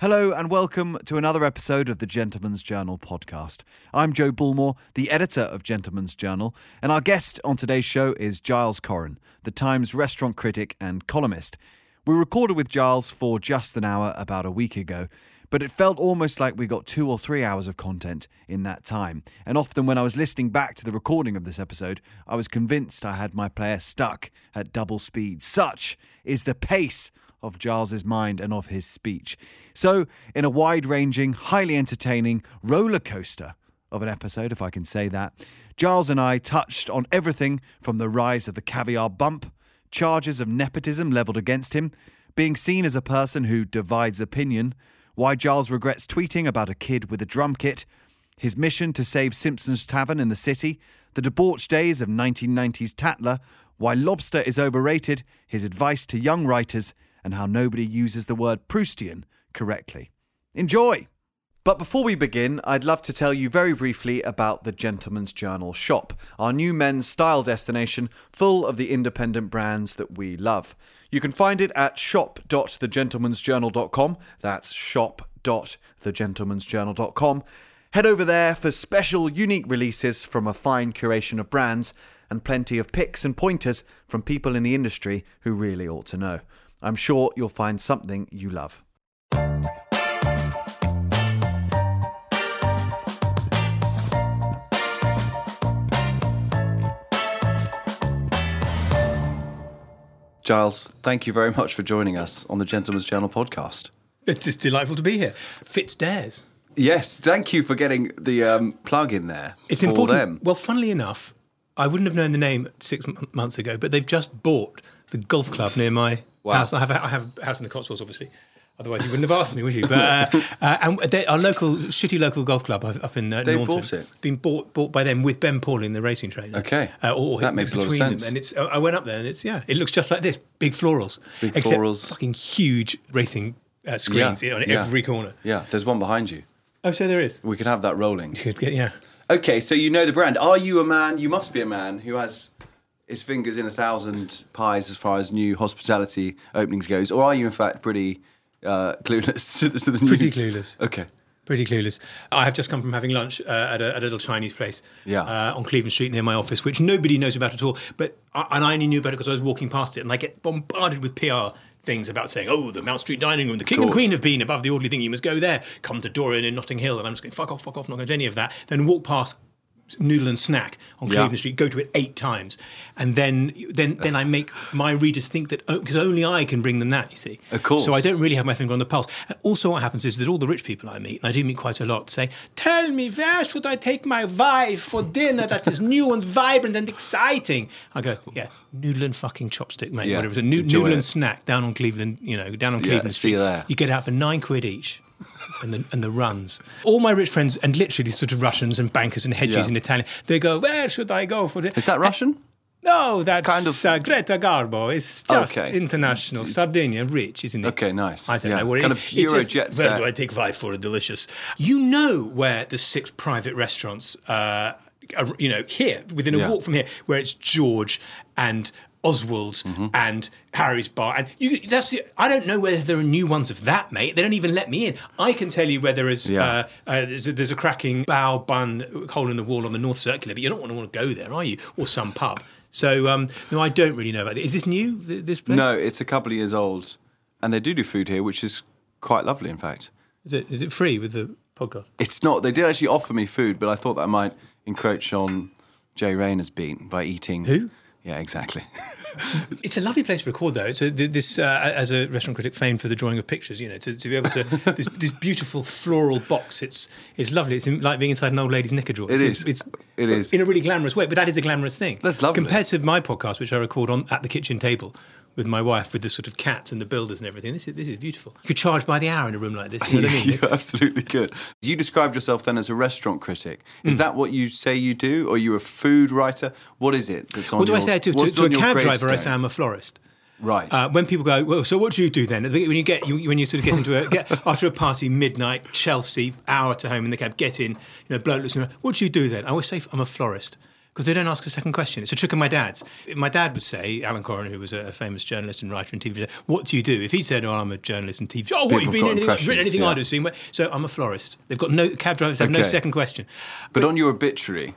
Hello and welcome to another episode of the Gentleman's Journal podcast. I'm Joe Bullmore, the editor of Gentleman's Journal, and our guest on today's show is Giles Coren, the Times restaurant critic and columnist. We recorded with Giles for just an hour about a week ago, but it felt almost like we got two or three hours of content in that time. And often when I was listening back to the recording of this episode, I was convinced I had my player stuck at double speed. Such is the pace of Giles's mind and of his speech. So, in a wide ranging, highly entertaining roller coaster of an episode, if I can say that, Giles and I touched on everything from the rise of the caviar bump, charges of nepotism levelled against him, being seen as a person who divides opinion, why Giles regrets tweeting about a kid with a drum kit, his mission to save Simpson's Tavern in the city, the debauched days of 1990s Tatler, why lobster is overrated, his advice to young writers, and how nobody uses the word Proustian correctly. Enjoy! But before we begin, I'd love to tell you very briefly about the Gentleman's Journal shop, our new men's style destination full of the independent brands that we love. You can find it at shop.thegentleman'sjournal.com. That's shop.thegentleman'sjournal.com. Head over there for special, unique releases from a fine curation of brands and plenty of picks and pointers from people in the industry who really ought to know. I'm sure you'll find something you love. Giles, thank you very much for joining us on the Gentleman's Journal podcast. It's just delightful to be here. Fitzdares. Yes, thank you for getting the um, plug in there. It's for important. Them. Well, funnily enough, I wouldn't have known the name six m- months ago, but they've just bought the golf club near my Wow. house. I have, a, I have a house in the Cotswolds, obviously. Otherwise, you wouldn't have asked me, would you? But uh, uh, and they, our local shitty local golf club up in uh, They've Norton, bought it? been bought bought by them with Ben Pauling, the racing trainer. Okay. uh, or That makes a lot of between sense. Them. And it's I went up there, and it's yeah, it looks just like this: big florals, Big except florals. fucking huge racing uh, screens Yeah, on yeah. every corner. Yeah, there's one behind you. Oh, so there is. We could have that rolling. You could get yeah. Okay, so you know the brand. Are you a man? You must be a man who has his fingers in a thousand pies as far as new hospitality openings goes, or are you in fact pretty uh, clueless to the, to the Pretty news? clueless. Okay. Pretty clueless. I have just come from having lunch uh, at, a, at a little Chinese place Yeah. uh, on Cleveland Street near my office, which nobody knows about at all. But I, and I only knew about it because I was walking past it, and I get bombarded with PR things about saying, "Oh, the Mount Street dining room, the king and queen have been above the orderly thing. You must go there. Come to Dorian in Notting Hill." And I'm just going, "Fuck off, fuck off, not going to any of that." Then walk past Noodle and Snack on Yeah. Cleveland Street, go to it eight times, and then then then I make my readers think that oh, because only I can bring them that. You see, Of course. So I don't really have my finger on the pulse. And also, what happens is that all the rich people I meet, and I do meet quite a lot, say, "Tell me, where should I take my wife for dinner that is new and vibrant and exciting?" I go, "Yeah, noodle and fucking chopstick, mate. Yeah, Whatever it's a Noo- noodle it. and snack down on Cleveland, you know, down on Yeah, Cleveland Street. you. You get out for nine quid each." And the, and the runs. All my rich friends, and literally sort of Russians and bankers and hedgies Yeah. in Italian, they go, Where should I go for this? Is that Russian? No, that's kind of- uh, Greta Garbo. It's just Okay. international. Sardinia, rich, isn't it? Okay, nice. I don't Yeah. know what Kind it of is. Euro just- jet Where do I take five for a delicious? You know where the six private restaurants, uh, are, you know, here within a Yeah. walk from here, where it's George and Oswald's Mm-hmm. and Harry's Bar, and you, that's the. I don't know whether there are new ones of that, mate. They don't even let me in. I can tell you where there is. Yeah. Uh, uh, there's, a, there's a cracking bao bun hole in the wall on the North Circular, but you don't want to want to go there, are you? Or some pub. So um, no, I don't really know about it. Is this new? th- This place? No, it's a couple of years old, and they do do food here, which is quite lovely. In fact, Is it, is it free with the podcast? it's not. They did actually offer me food, but I thought that might encroach on Jay Rayner's beat by eating. Who? Yeah, exactly. It's a lovely place to record, though. So this, uh, as a restaurant critic, famed for the drawing of pictures, you know, to, to be able to this, this beautiful floral box. It's it's lovely. It's in, like being inside an old lady's knicker drawer. It It's- is. It's, It is. in a really glamorous way, but that is a glamorous thing. That's lovely. compared to my podcast, which I record on at the kitchen table with my wife, with the sort of cats and the builders and everything. This is this is beautiful. You could charge by the hour in a room like this. You know what I mean? you absolutely could. You described yourself then as a restaurant critic. Is Hmm. that what you say you do, or are you a food writer? What is it that's on What do I your- say to, to, to a cab driver? I say I'm a florist. Right. Uh, when people go, well, so what do you do then? At the beginning, When you get, you, when you sort of get into a, get, after a party, midnight, Chelsea, hour to home in the cab, get in, you know, bloke looks, what do you do then? I always say I'm a florist. Because they don't ask a second question. It's a trick of my dad's. My dad would say, Alan Coren, who was a, famous journalist and writer and TV, show, what do you do? If he said, "Oh, I'm a journalist and TV," show, oh, what People you been anything, written anything yeah. I'd have seen? So I'm a florist. They've got no cab drivers they have no second question. But on your obituary,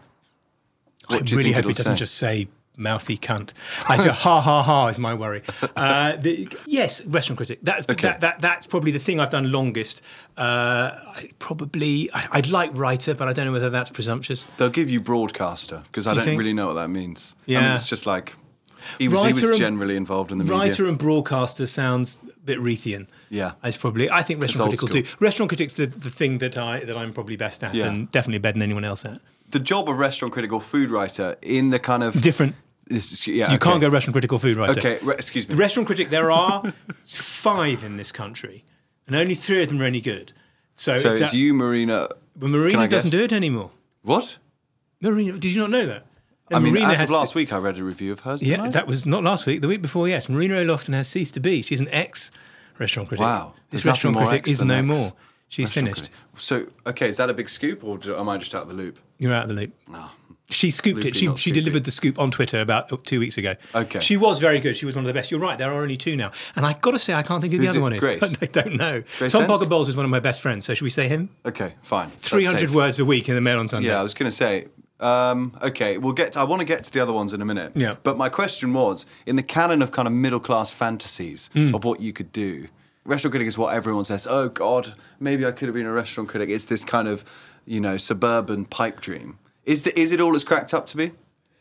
what I do you really think hope it'll it doesn't say? just say mouthy cunt. I say ha ha ha is my worry. Uh, the, yes, restaurant critic. That's Okay. that, that that's probably the thing I've done longest. Uh, I probably I, I'd like writer, but I don't know whether that's presumptuous. They'll give you broadcaster because I Do you don't think? really know what that means. I mean, Yeah. it's just like he was, he Writer was generally involved in the Writer media. and broadcaster sounds a bit Reithian. Yeah. It's probably. I think restaurant critic will do. Restaurant critic's the, the thing that I that I'm probably best at, Yeah. and definitely better than anyone else at. The job of restaurant critical food writer in the kind of Different. Yeah, You okay. can't go restaurant critical food writer. Okay, re- excuse me. The restaurant critic, there are five in this country, and only three of them are any good. So, so it's it's a- you, Marina. But Marina doesn't guess? do it anymore. What? Marina, did you not know that? I mean, Marina as of last week, I read a review of hers. Yeah, I? that was not last week. The week before, yes. Marina O'Loughlin has ceased to be. She's an ex restaurant critic. Wow. This There's restaurant critic is no ex. more. She's Restaurant finished. So, okay, is that a big scoop, or do, am I just out of the loop? You're out of the loop. She scooped Loopy, it. She, she delivered the scoop on Twitter about two weeks ago. Okay. She was very good. She was one of the best. You're right. There are only two now. And I've got to say, I can't think of the Who's other it? one is. Grace? I don't know. Grace Tom? Parker Bowles is one of my best friends. So should we say him? Okay, fine. 300 words a week in the Mail on Sunday. Yeah, I was going to say. Um, okay, we'll get. I want to get to the other ones in a minute. Yeah. But my question was, in the canon of kind of middle class fantasies Hmm. of what you could do, restaurant critic is what everyone says. Oh God, maybe I could have been a restaurant critic. It's this kind of, you know, suburban pipe dream. Is the, is it all it's cracked up to be?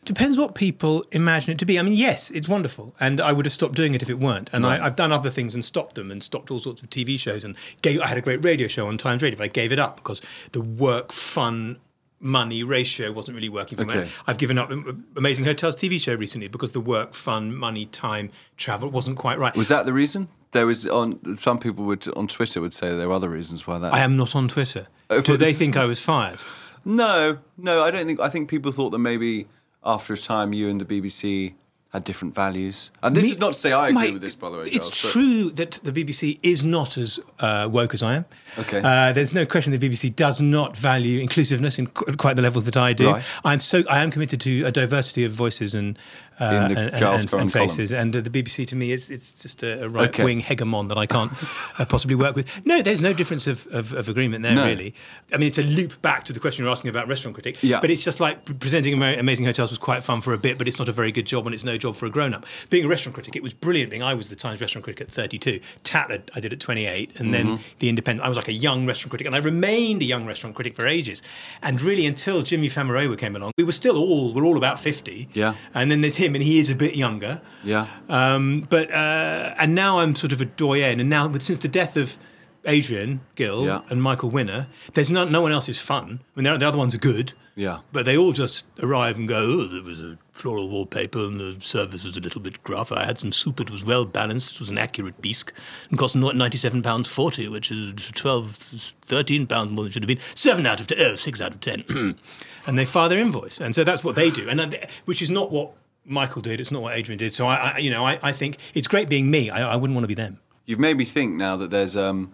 Depends what people imagine it to be. I mean, yes, it's wonderful, and I would have stopped doing it if it weren't. And Right. I, I've done other things and stopped them, and stopped all sorts of TV shows, and gave. I had a great radio show on Times Radio, but I gave it up because the work fun money ratio wasn't really working for me. I've given up Amazing Hotels TV show recently because the work fun money time travel wasn't quite right. Was that the reason? There was on some people would on Twitter would say there were other reasons why that. I am not on Twitter. Oh, Do they think I was fired? No, no, I don't think. I think people thought that maybe after a time you and the BBC had different values. And this Me- is not to say I agree Mate, with this, by the way. It's but- true that the BBC is not as uh, woke as I am. Okay. Uh, there's no question the BBC does not value inclusiveness in qu- quite the levels that I do. Right. I'm so I am committed to a diversity of voices and uh, In the and, and, and column. faces. And uh, the BBC to me is it's just a, right Okay. wing hegemon that I can't uh, possibly work with. No, there's no difference of, of, of agreement there No. really. I mean, it's a loop back to the question you're asking about restaurant critic. Yeah. But it's just like presenting Amazing Hotels was quite fun for a bit, but it's not a very good job and it's no job for a grown up. Being a restaurant critic, it was brilliant. Being I was the Times restaurant critic at 32. Tatler, I did at 28, and then Mm-hmm. the Independent. I was like a young restaurant critic, and I remained a young restaurant critic for ages. And really, until Jimi Famurewa came along, we were still all we're all about 50. Yeah. And then there's him, and he is a bit younger. Yeah. Um, but uh, and now I'm sort of a doyen, and now but since the death of Adrian Gill Yeah. and Michael Winner, there's no no one else is fun. I mean, the the other ones are good. Yeah. But they all just arrive and go. Oh, there was a floral wallpaper, and the service was a little bit gruff. I had some soup; it was well balanced. It was an accurate bisque, and cost ninety-seven pounds forty, which is 12, 13 pounds more than it should have been. Seven out of ten, oh, six out of ten, and they file their invoice, and so that's what they do, and which is not what Michael did. It's not what Adrian did. So I, I you know, I, I think it's great being me. I, I wouldn't want to be them. You've made me think now that there's um,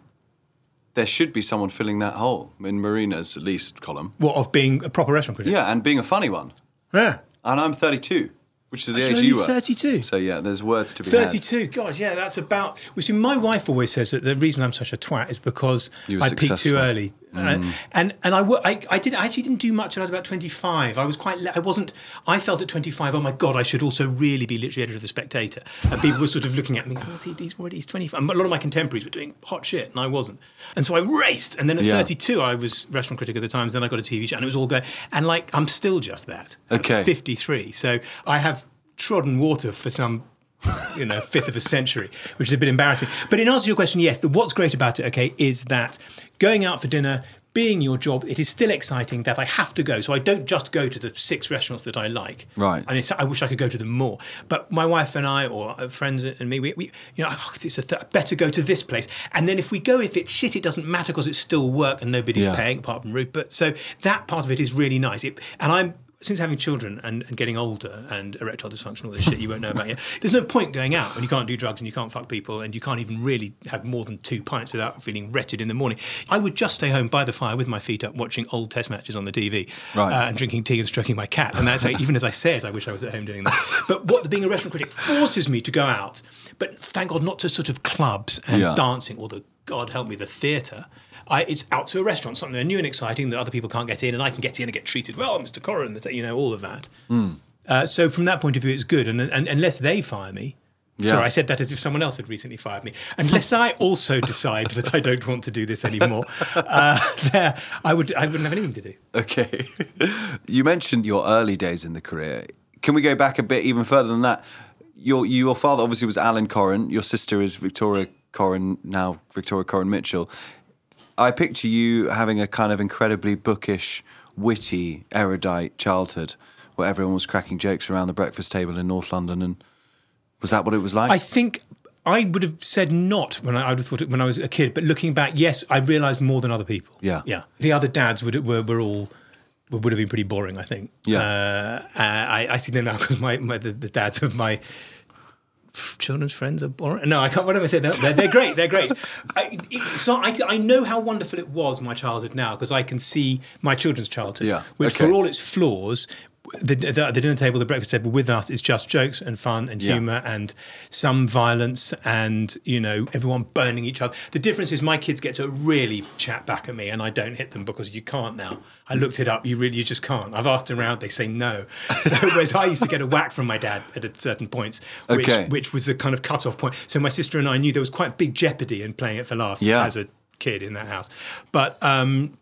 there should be someone filling that hole in Marina's at least column. What of being a proper restaurant critic? Yeah, and being a funny one. Yeah. And I'm 32, which is the age you were. 32. So yeah, there's words to be had. 32. God, yeah, that's about. Well, see, my wife always says that the reason I'm such a twat is because I peaked too successful. Mm. Uh, and and I, I I did I actually didn't do much when I was about 25. I was quite I wasn't I felt at 25 oh my god I should also really be literary editor of the Spectator and people were sort of looking at me oh, he, he's already he's 25 and a lot of my contemporaries were doing hot shit and I wasn't and so I raced and then at Yeah. 32 I was restaurant critic at the Times then I got a TV show and it was all going and like I'm still just that Okay. 53 so I have trodden water for some you know, fifth of a century, which is a bit embarrassing. But in answer to your question, yes, the, what's great about it, okay, is that going out for dinner, being your job, it is still exciting that I have to go. So I don't just go to the six restaurants that I like. Right. I mean, I wish I could go to them more. But my wife and I, or uh, friends and me, we, we you know, oh, it's a th- better go to this place. And then if we go, if it's shit, it doesn't matter because it's still work and nobody's Yeah. paying apart from Rupert. So that part of it is really nice. It, and I'm since having children and, and getting older and erectile dysfunction, all this shit you won't know about yet, there's no point going out when you can't do drugs and you can't fuck people and you can't even really have more than two pints without feeling wretched in the morning. I would just stay home by the fire with my feet up watching old test matches on the TV Right. uh, and drinking tea and stroking my cat. And that's like, even as I said, I wish I was at home doing that. But what being a restaurant critic forces me to go out, but thank God not to sort of clubs and Yeah. dancing or the, God help me, the theatre. I, it's out to a restaurant, something new and exciting that other people can't get in, and I can get in and get treated well, Mr. Coren, you know, all of that. Hmm. Uh, so from that point of view, it's good. And, and unless they fire me, Yeah. sorry, I said that as if someone else had recently fired me. Unless I also decide that I don't want to do this anymore, uh, there, I would I wouldn't have anything to do. Okay. you mentioned your early days in the career. Can we go back a bit even further than that? Your your father obviously was Alan Coren. Your sister is Victoria Coren, now Victoria Coren Mitchell. I picture you having a kind of incredibly bookish, witty, erudite childhood where everyone was cracking jokes around the breakfast table in North London. And was that what it was like? I think I would have said not when I, I would have thought it when I was a kid. But looking back, yes, I realised more than other people. Yeah. yeah. The other dads would were, were all would have been pretty boring. I think. Yeah. Uh, I, I see them now because my, my the, the dads of my children's friends are boring. No, I can't. What am I saying? They're, they're great. They're great. I, it's not, I, I know how wonderful it was my childhood now because I can see my children's childhood. Yeah, Which, okay. for all its flaws. The, the, the dinner table, the breakfast table with us is just jokes and fun and Yeah. humour and some violence and you know everyone burning each other. The difference is my kids get to really chat back at me and I don't hit them because you can't now. I looked it up. You really you just can't. I've asked around. They say no. So whereas I used to get a whack from my dad at a certain points, which Okay. which was a kind of cut off point. So my sister and I knew there was quite big jeopardy in playing it for laughs Yeah. as a kid in that house. But um,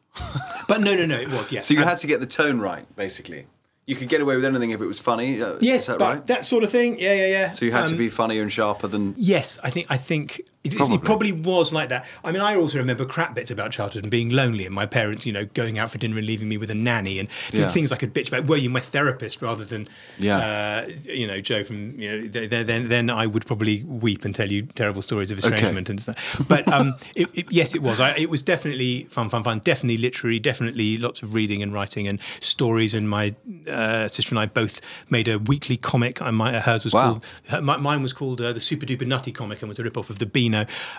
but no no no it was yes. so you And- had to get the tone right, basically. You could get away with anything if it was funny. Uh, yes is that but right? that sort of thing yeah yeah yeah. so you had to Um, be funnier and sharper than. Yes, I think I think it, it- Probably. it probably was like that. I mean, I also remember crap bits about childhood and being lonely, and my parents, you know, going out for dinner and leaving me with a nanny, and Yeah. things I could bitch about. Were you my therapist rather than, Yeah. uh, you know, Joe from, you know, th- th- then then I would probably weep and tell you terrible stories of estrangement and stuff. But um, it, it, yes, it was. I, it was definitely fun, fun, fun. Definitely literary. Definitely lots of reading and writing and stories. And my uh, sister and I both made a weekly comic. I, my, hers was Wow. called her, mi- mine was called uh, the Super Duper Nutty comic and was a rip off of the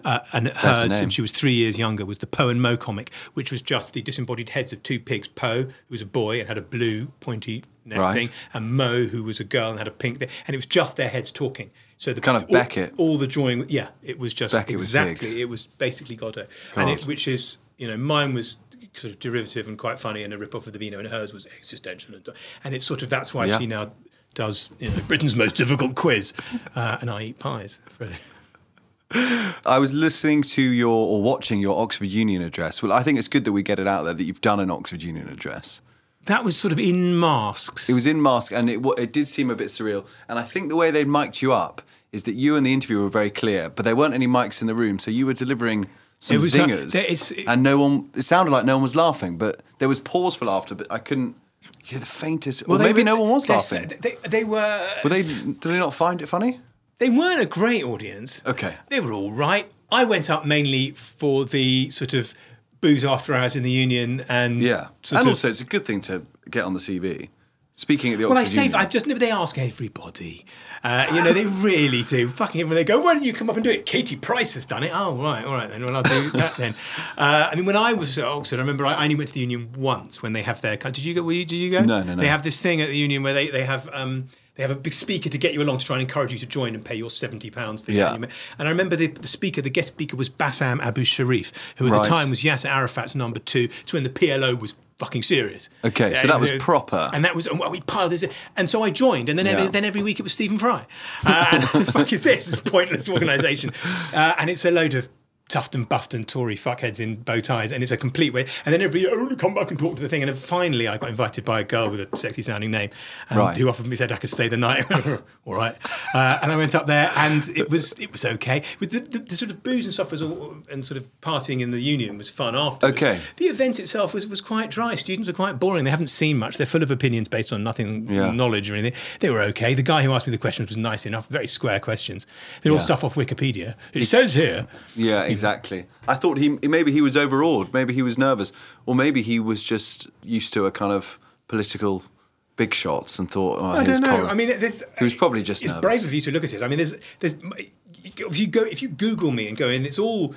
Uh, and hers, since she was three years younger, was the Poe and Mo comic, which was just the disembodied heads of two pigs. Poe, who was a boy and had a blue pointy neck Right. thing, and Mo, who was a girl and had a pink thing. And it was just their heads talking. So the Kind of all, Beckett. All the drawing, yeah, it was just Beckett exactly. It was basically Godot, and it, which is you know mine was sort of derivative and quite funny and a rip off of the Beano, and hers was existential and and it's sort of that's why Yeah. she now does you know Britain's most difficult quiz, uh, and I eat pies. I was listening to your or watching your Oxford Union address. Well, I think it's good that we get it out there that you've done an Oxford Union address. That was sort of in masks. It was in mask, and it it did seem a bit surreal. And I think the way they mic'd you up is that you and the interviewer were very clear, but there weren't any mics in the room, so you were delivering some It was, uh, it's- and no one. It sounded like no one was laughing, but there was pause for laughter, but I couldn't hear the faintest. Well, maybe were- no one was laughing. They, they were. Were they? Did they not find it funny? They weren't a great audience. Okay. They were all right. I went up mainly for the sort of booze after hours in the union and Yeah, and of- also it's a good thing to get on the CV. Speaking at the Well, I Oxford say, I've just never. they ask everybody. Uh, you know, they really do. Fucking when they go, why don't you come up and do it? Katie Price has done it. Oh, right, all right then. Well, I'll do that then. Uh, I mean, when I was at Oxford, I remember I I only went to the Union once when they have their. Did you go? Were you, did you go? No, no, no. They have this thing at the Union where they they have. Um, they have a big speaker to get you along to try and encourage you to join and pay your seventy pounds for Yeah. And I remember the, the speaker, the guest speaker was Bassam Abu Sharif, who at Right. the time was Yasser Arafat's number two. It's when the PLO was fucking serious. Okay, so that was proper. And that was, and we piled this in. And so I joined, and then every, then every week it was Stephen Fry. Uh, and the fuck is this? It's a pointless organisation. Uh, and it's a load of tuft and buffed and Tory fuckheads in bow ties, and it's a complete way. And then every year, oh, come back and talk to the thing. And then finally, I got invited by a girl with a sexy sounding name, um, Right. who offered me said I could stay the night. All right, uh, and I went up there, and it was it was okay. With the, the, the sort of booze and stuff was all, and sort of partying in the union was fun after. Okay. The event itself was, was quite dry. Students are quite boring. They haven't seen much. They're full of opinions based on nothing, Yeah. knowledge or anything. They were okay. The guy who asked me the questions was nice enough. Very square questions. They're all stuff off Wikipedia. It says here. Yeah, exactly. I thought he maybe he was overawed, maybe he was nervous, or maybe he was just used to a kind of political big shots and thought, oh, I don't know. I mean, there's, he was probably just it's nervous. brave of you to look at it. I mean, there's there's if you go if you Google me and go in, it's all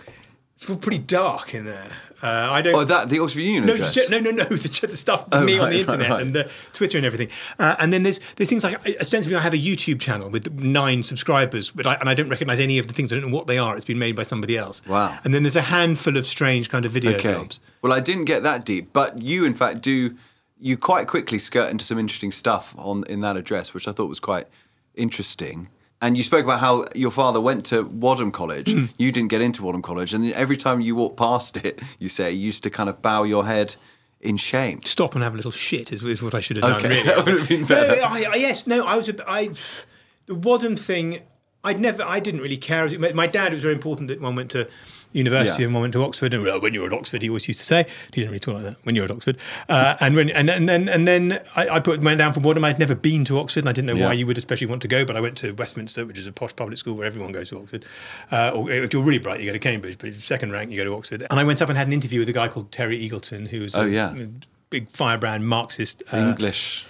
it's all pretty dark in there. Uh, I don't. Oh, that the Oxford Union no, address. no, no, no, the, the stuff Oh, me on right, the right, internet right. and the Twitter and everything. Uh, and then there's there's things like ostensibly I have a YouTube channel with nine subscribers, but I, and I don't recognise any of the things. I don't know what they are. It's been made by somebody else. Wow. And then there's a handful of strange kind of video Okay. jobs. Well, I didn't get that deep, but you, in fact, do. You quite quickly skirt into some interesting stuff on in that address, which I thought was quite interesting. And you spoke about how your father went to Wadham College. Hmm. You didn't get into Wadham College, and every time you walked past it, you say you used to kind of bow your head in shame. stop and have a little shit is, is what I should have done. Okay, really. that would have been better. No, I, I, yes, no, I was. A, I the Wadham thing. I'd never. I didn't really care. My- My dad it was very important that one went to university Yeah. and one went to Oxford. And well, when you were at Oxford, he always used to say he didn't really talk like that. When you were at Oxford, uh, and when and and then and then I, I put went down from Wadham. I'd never been to Oxford, and I didn't know Yeah. why you would especially want to go. But I went to Westminster, which is a posh public school where everyone goes to Oxford. Uh, or if you're really bright, you go to Cambridge. But if you're second rank, you go to Oxford. And I went up and had an interview with a guy called Terry Eagleton, who's Oh, a, yeah. a big firebrand Marxist. uh, English.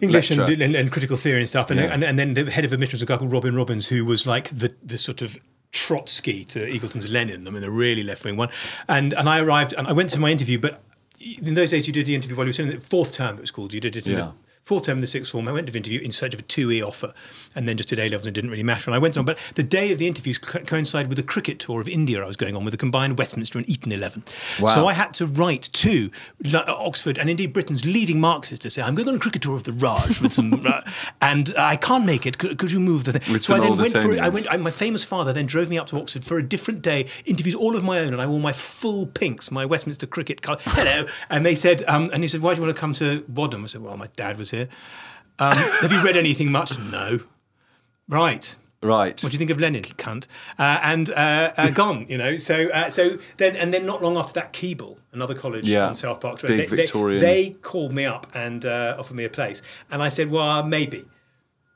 English and, and, and critical theory and stuff. And, Yeah. and, and then the head of admissions was a guy called Robin Robbins, who was like the, the sort of Trotsky to Eagleton's Lenin, I mean, the really left wing one. And, and I arrived and I went to my interview, but in those days you did the interview while you were sitting in the fourth term, it was called. You did it in Yeah. Fourth term in the sixth form. I went to the interview in search of a 2E offer and then just did A levels and it didn't really matter. And I went on, but the day of the interviews co- coincided with a cricket tour of India I was going on with a combined Westminster and Eton 11. Wow. So I had to write to Oxford and indeed Britain's leading Marxists to say, I'm going on a cricket tour of the Raj with some, uh, and I can't make it. Could, could you move the thing? With so I then went for I went. I, my famous father then drove me up to Oxford for a different day, interviews all of my own, and I wore my full pinks, my Westminster cricket colour. Hello, and they said, um, and he said, why do you want to come to Wadham? I said, well, my dad was here. Um, have you read anything much? No. Right. Right. What do you think of Lenin, cunt? Uh, and uh, uh, gone, you know. So, uh, so then, and then not long after that, Keble, another college Yeah. on South Park Big they, they- Victorian. They, called me up and uh, offered me a place, and I said, well, maybe,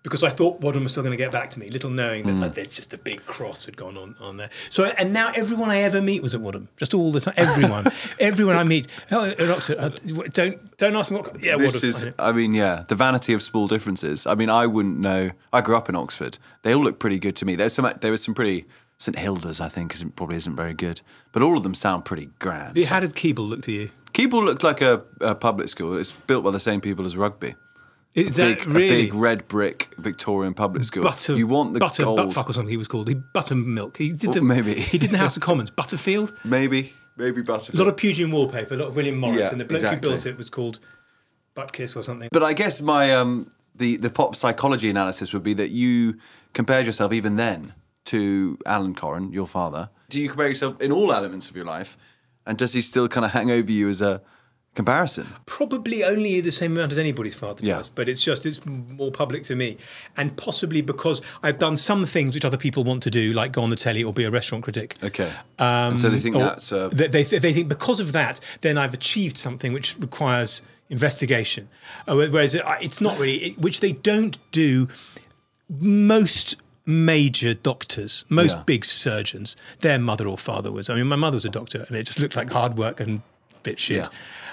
because I thought Wadham was still going to get back to me, little knowing that Hmm. like, there's just a big cross had gone on on there. So, and now everyone I ever meet was at Wadham, just all the time. Everyone, everyone I meet, oh, Oxford, uh, don't don't ask me what. Yeah, this Wadham. is, I. I mean, yeah, the vanity of small differences. I mean, I wouldn't know. I grew up in Oxford. They all look pretty good to me. There's some, there was some pretty. St Hilda's, I think, isn't, probably isn't very good, but all of them sound pretty grand. How did Keble look to you? Keble looked like a, a public school. It's built by the same people as rugby. Is Big, that really? A big red brick Victorian public school. butter. you want the butter gold? buttfuck or something he was called. He buttermilk. He did the, maybe. he did the House of Commons. Butterfield. Maybe, maybe Butterfield. A lot of Pugin wallpaper. A lot of William Morris, Yeah, and the bloke exactly. who built it was called Buttkiss or something. But I guess my um, the the pop psychology analysis would be that you compared yourself even then to Alan Coren, your father. Do you compare yourself in all elements of your life, and does he still kind of hang over you as a comparison? Probably only the same amount as anybody's father Yeah. does, but it's just it's more public to me, and possibly because I've done some things which other people want to do, like go on the telly or be a restaurant critic. Okay, Um, so they think that's uh, they, they, they think because of that, then I've achieved something which requires investigation. Uh, Whereas it- it's not really, it- which they don't do. Most major doctors, most Yeah. big surgeons, their mother or father was. I mean, my mother was a doctor, and it just looked like hard work and bit shit. Yeah.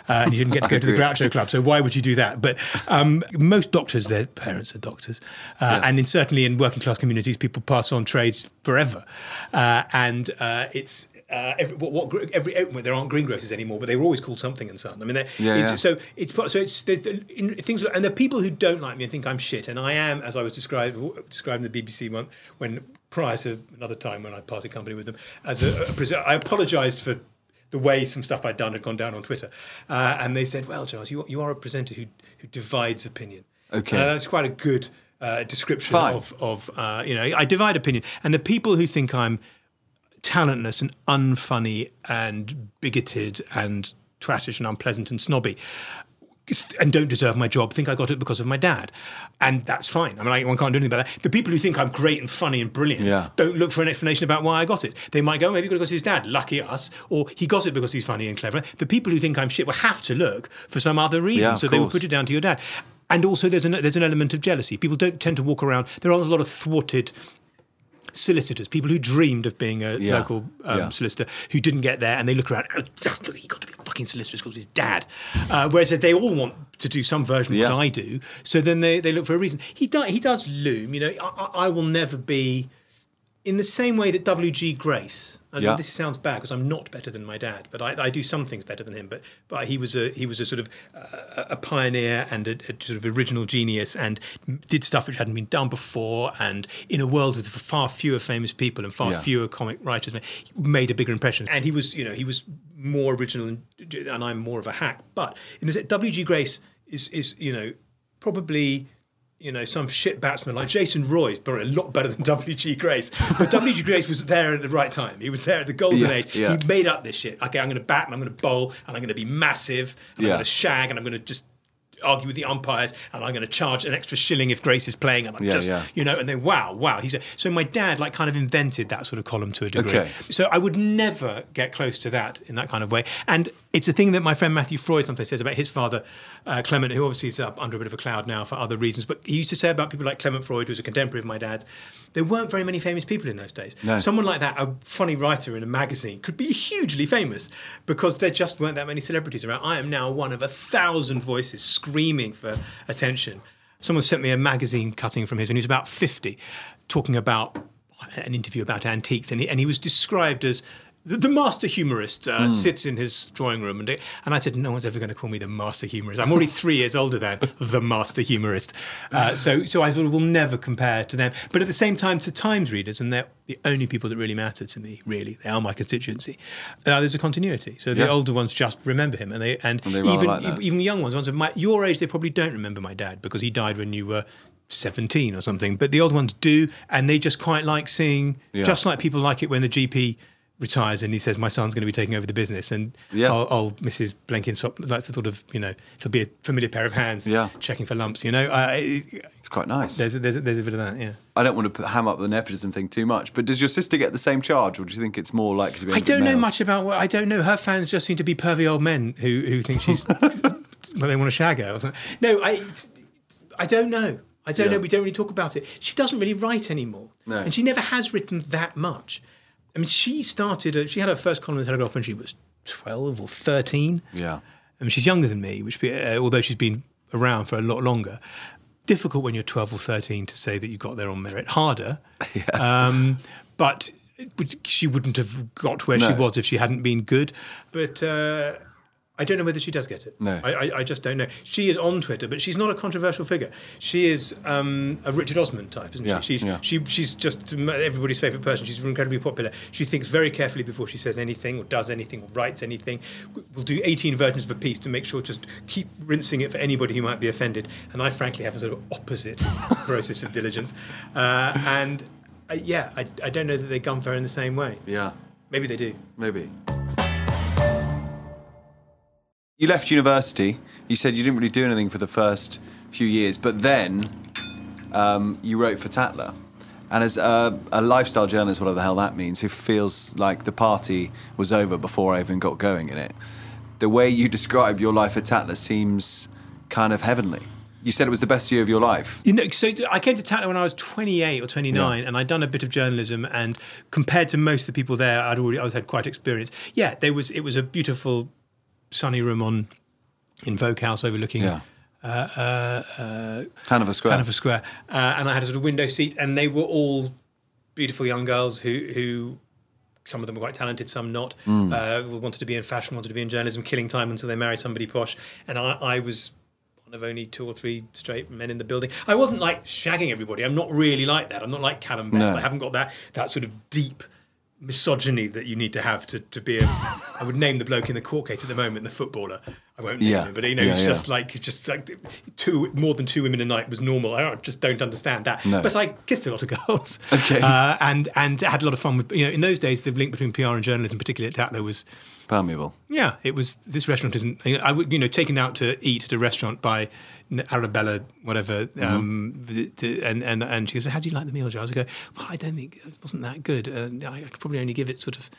Uh, and you didn't get to go to the. Groucho Club, so why would you do that? But um, most doctors, their parents are doctors, uh, and in, certainly in working class communities, people pass on trades forever, uh, and uh, it's. Uh, every, what, what, every, well, there aren't greengrocers anymore, but they were always called something and son. I mean, Yeah, it's, yeah. so it's so it's there's in, things, and there are people who don't like me and think I'm shit, and I am, as I was described describing the BBC one when prior to another time when I parted company with them as a, a presenter, I apologised for the way some stuff I'd done had gone down on Twitter, uh, and they said, "Well, Charles, you, you are a presenter who who divides opinion." Okay. Uh, that's quite a good uh, description Fine. of of uh, you know I divide opinion, and the people who think I'm talentless and unfunny and bigoted and twattish and unpleasant and snobby and don't deserve my job think I got it because of my dad. And that's fine. I mean, like, one can't do anything about that. The people who think I'm great and funny and brilliant Yeah. don't look for an explanation about why I got it. They might go, maybe got it because his dad, lucky us, or he got it because he's funny and clever. The people who think I'm shit will have to look for some other reason. Yeah, so they will put it down to your dad. And also, there's an, there's an element of jealousy. People don't tend to walk around. There aren't a lot of thwarted solicitors, people who dreamed of being a Yeah, local um, solicitor who didn't get there, and they look around. Oh, he got to be fucking fucking solicitor called his dad. Uh, whereas they all want to do some version of Yeah. what I do. So then they, they look for a reason. He does he does loom. You know, I I will never be in the same way that W.G. Grace. I know Yeah. this sounds bad because I'm not better than my dad, but I, I do some things better than him. But but he was a he was a sort of uh, a pioneer and a, a sort of original genius and did stuff which hadn't been done before. And in a world with far fewer famous people and far Yeah. fewer comic writers, made a bigger impression. And he was you know he was more original and, and I'm more of a hack. But in this W.G. Grace is is you know probably you know, some shit batsman like Jason Roy is probably a lot better than W.G. Grace. But W.G. Grace was there at the right time. He was there at the golden Yeah, age. yeah. He made up this shit. Okay, I'm going to bat and I'm going to bowl and I'm going to be massive and Yeah. I'm going to shag and I'm going to just argue with the umpires and I'm going to charge an extra shilling if Grace is playing and I'm Yeah, just, yeah. you know, and then wow, wow. He's a, so my dad like kind of invented that sort of column to a degree. Okay. So I would never get close to that in that kind of way. And it's a thing that my friend Matthew Freud sometimes says about his father, uh, Clement, who obviously is up under a bit of a cloud now for other reasons. But he used to say about people like Clement Freud, who was a contemporary of my dad's, there weren't very many famous people in those days. No. Someone like that, a funny writer in a magazine, could be hugely famous because there just weren't that many celebrities around. I am now one of a thousand voices screaming for attention. Someone sent me a magazine cutting from his when he was about 50, talking about an interview about antiques, and he, and he was described as the, the master humorist uh, sits in his drawing room, and, and I said, no one's ever going to call me the master humorist. I'm already three years older than the master humorist, uh, so so I will never compare to them. But at the same time, to Times readers, and they're the only people that really matter to me. Really, they are my constituency. Uh, there's a continuity, so the Yeah. older ones just remember him, and they and, And they even like even young ones, ones of my your age, they probably don't remember my dad because he died when you were. 17 or something, but the old ones do, and they just quite like seeing, Yeah. just like people like it when the GP retires and he says, My son's going to be taking over the business. And Yeah. old, old Mrs. Blenkinsop, that's the sort of, you know, it'll be a familiar pair of hands Yeah. checking for lumps, you know. Uh, It's quite nice. there's, a, there's, there's a bit of that, yeah. I don't want to put, ham up the nepotism thing too much, but does your sister get the same charge, or do you think it's more likely to be? I don't know males? much about what I don't know. Her fans just seem to be pervy old men who who think she's well, they want to shag her. Or something. No, I I don't know. I don't Yeah. know. We don't really talk about it. She doesn't really write anymore, No. and she never has written that much. I mean, she started. uh, She had her first column in the Telegraph when she was twelve or thirteen. Yeah. I mean, she's younger than me, which uh, although she's been around for a lot longer. Difficult when you're 12 or 13 to say that you got there on merit. Harder, um, but she wouldn't have got where she was if she hadn't been good. But uh, I don't know whether she does get it. No. I, I, I just don't know. She is on Twitter, but she's not a controversial figure. She is um, a Richard Osman type, isn't Yeah, she? She's yeah. she, she's just everybody's favourite person. She's incredibly popular. She thinks very carefully before she says anything or does anything or writes anything. We'll do 18 versions of a piece to make sure just keep rinsing it for anybody who might be offended. And I frankly have a sort of opposite process of diligence. Uh, and uh, yeah, I, I don't know that they gun her in the same way. Yeah. Maybe they do. Maybe. You left university. You said you didn't really do anything for the first few years, but then um, you wrote for Tatler. And as a, a lifestyle journalist, whatever the hell that means, who feels like the party was over before I even got going in it, the way you describe your life at Tatler seems kind of heavenly. You said it was the best year of your life. You know, so I came to Tatler when I was 28 or 29, and I'd done a bit of journalism. And compared to most of the people there, I'd already I was had quite experience. Yeah, there was it was a beautiful, sunny room on in Vogue House overlooking Yeah. uh, uh, uh, Hanover Square. Hanover Square, uh, and I had a sort of window seat, and they were all beautiful young girls who who. Some of them were quite talented, some not. Uh, wanted to be in fashion, wanted to be in journalism, killing time until they married somebody posh. And I, I was one of only two or three straight men in the building. I wasn't like shagging everybody. I'm not really like that. I'm not like Callum Best. No. I haven't got that that sort of deep misogyny that you need to have to, to be a I would name the bloke in the court case at the moment the footballer. I won't name Yeah. him, but you know, Yeah, it's yeah. just like it's just like two more than two women a night was normal. I just don't understand that. No. But I kissed a lot of girls. Okay. Uh, and and had a lot of fun with you know, in those days the link between PR and journalism, particularly at Tatler, was Permeable. yeah, it was. This restaurant isn't. I would, you know, taken out to eat at a restaurant by Arabella, whatever. Um, the- to, and and and she goes, "How do you like the meal, Giles?" I go, "Well, I don't think it wasn't that good. Uh, I, I could probably only give it sort of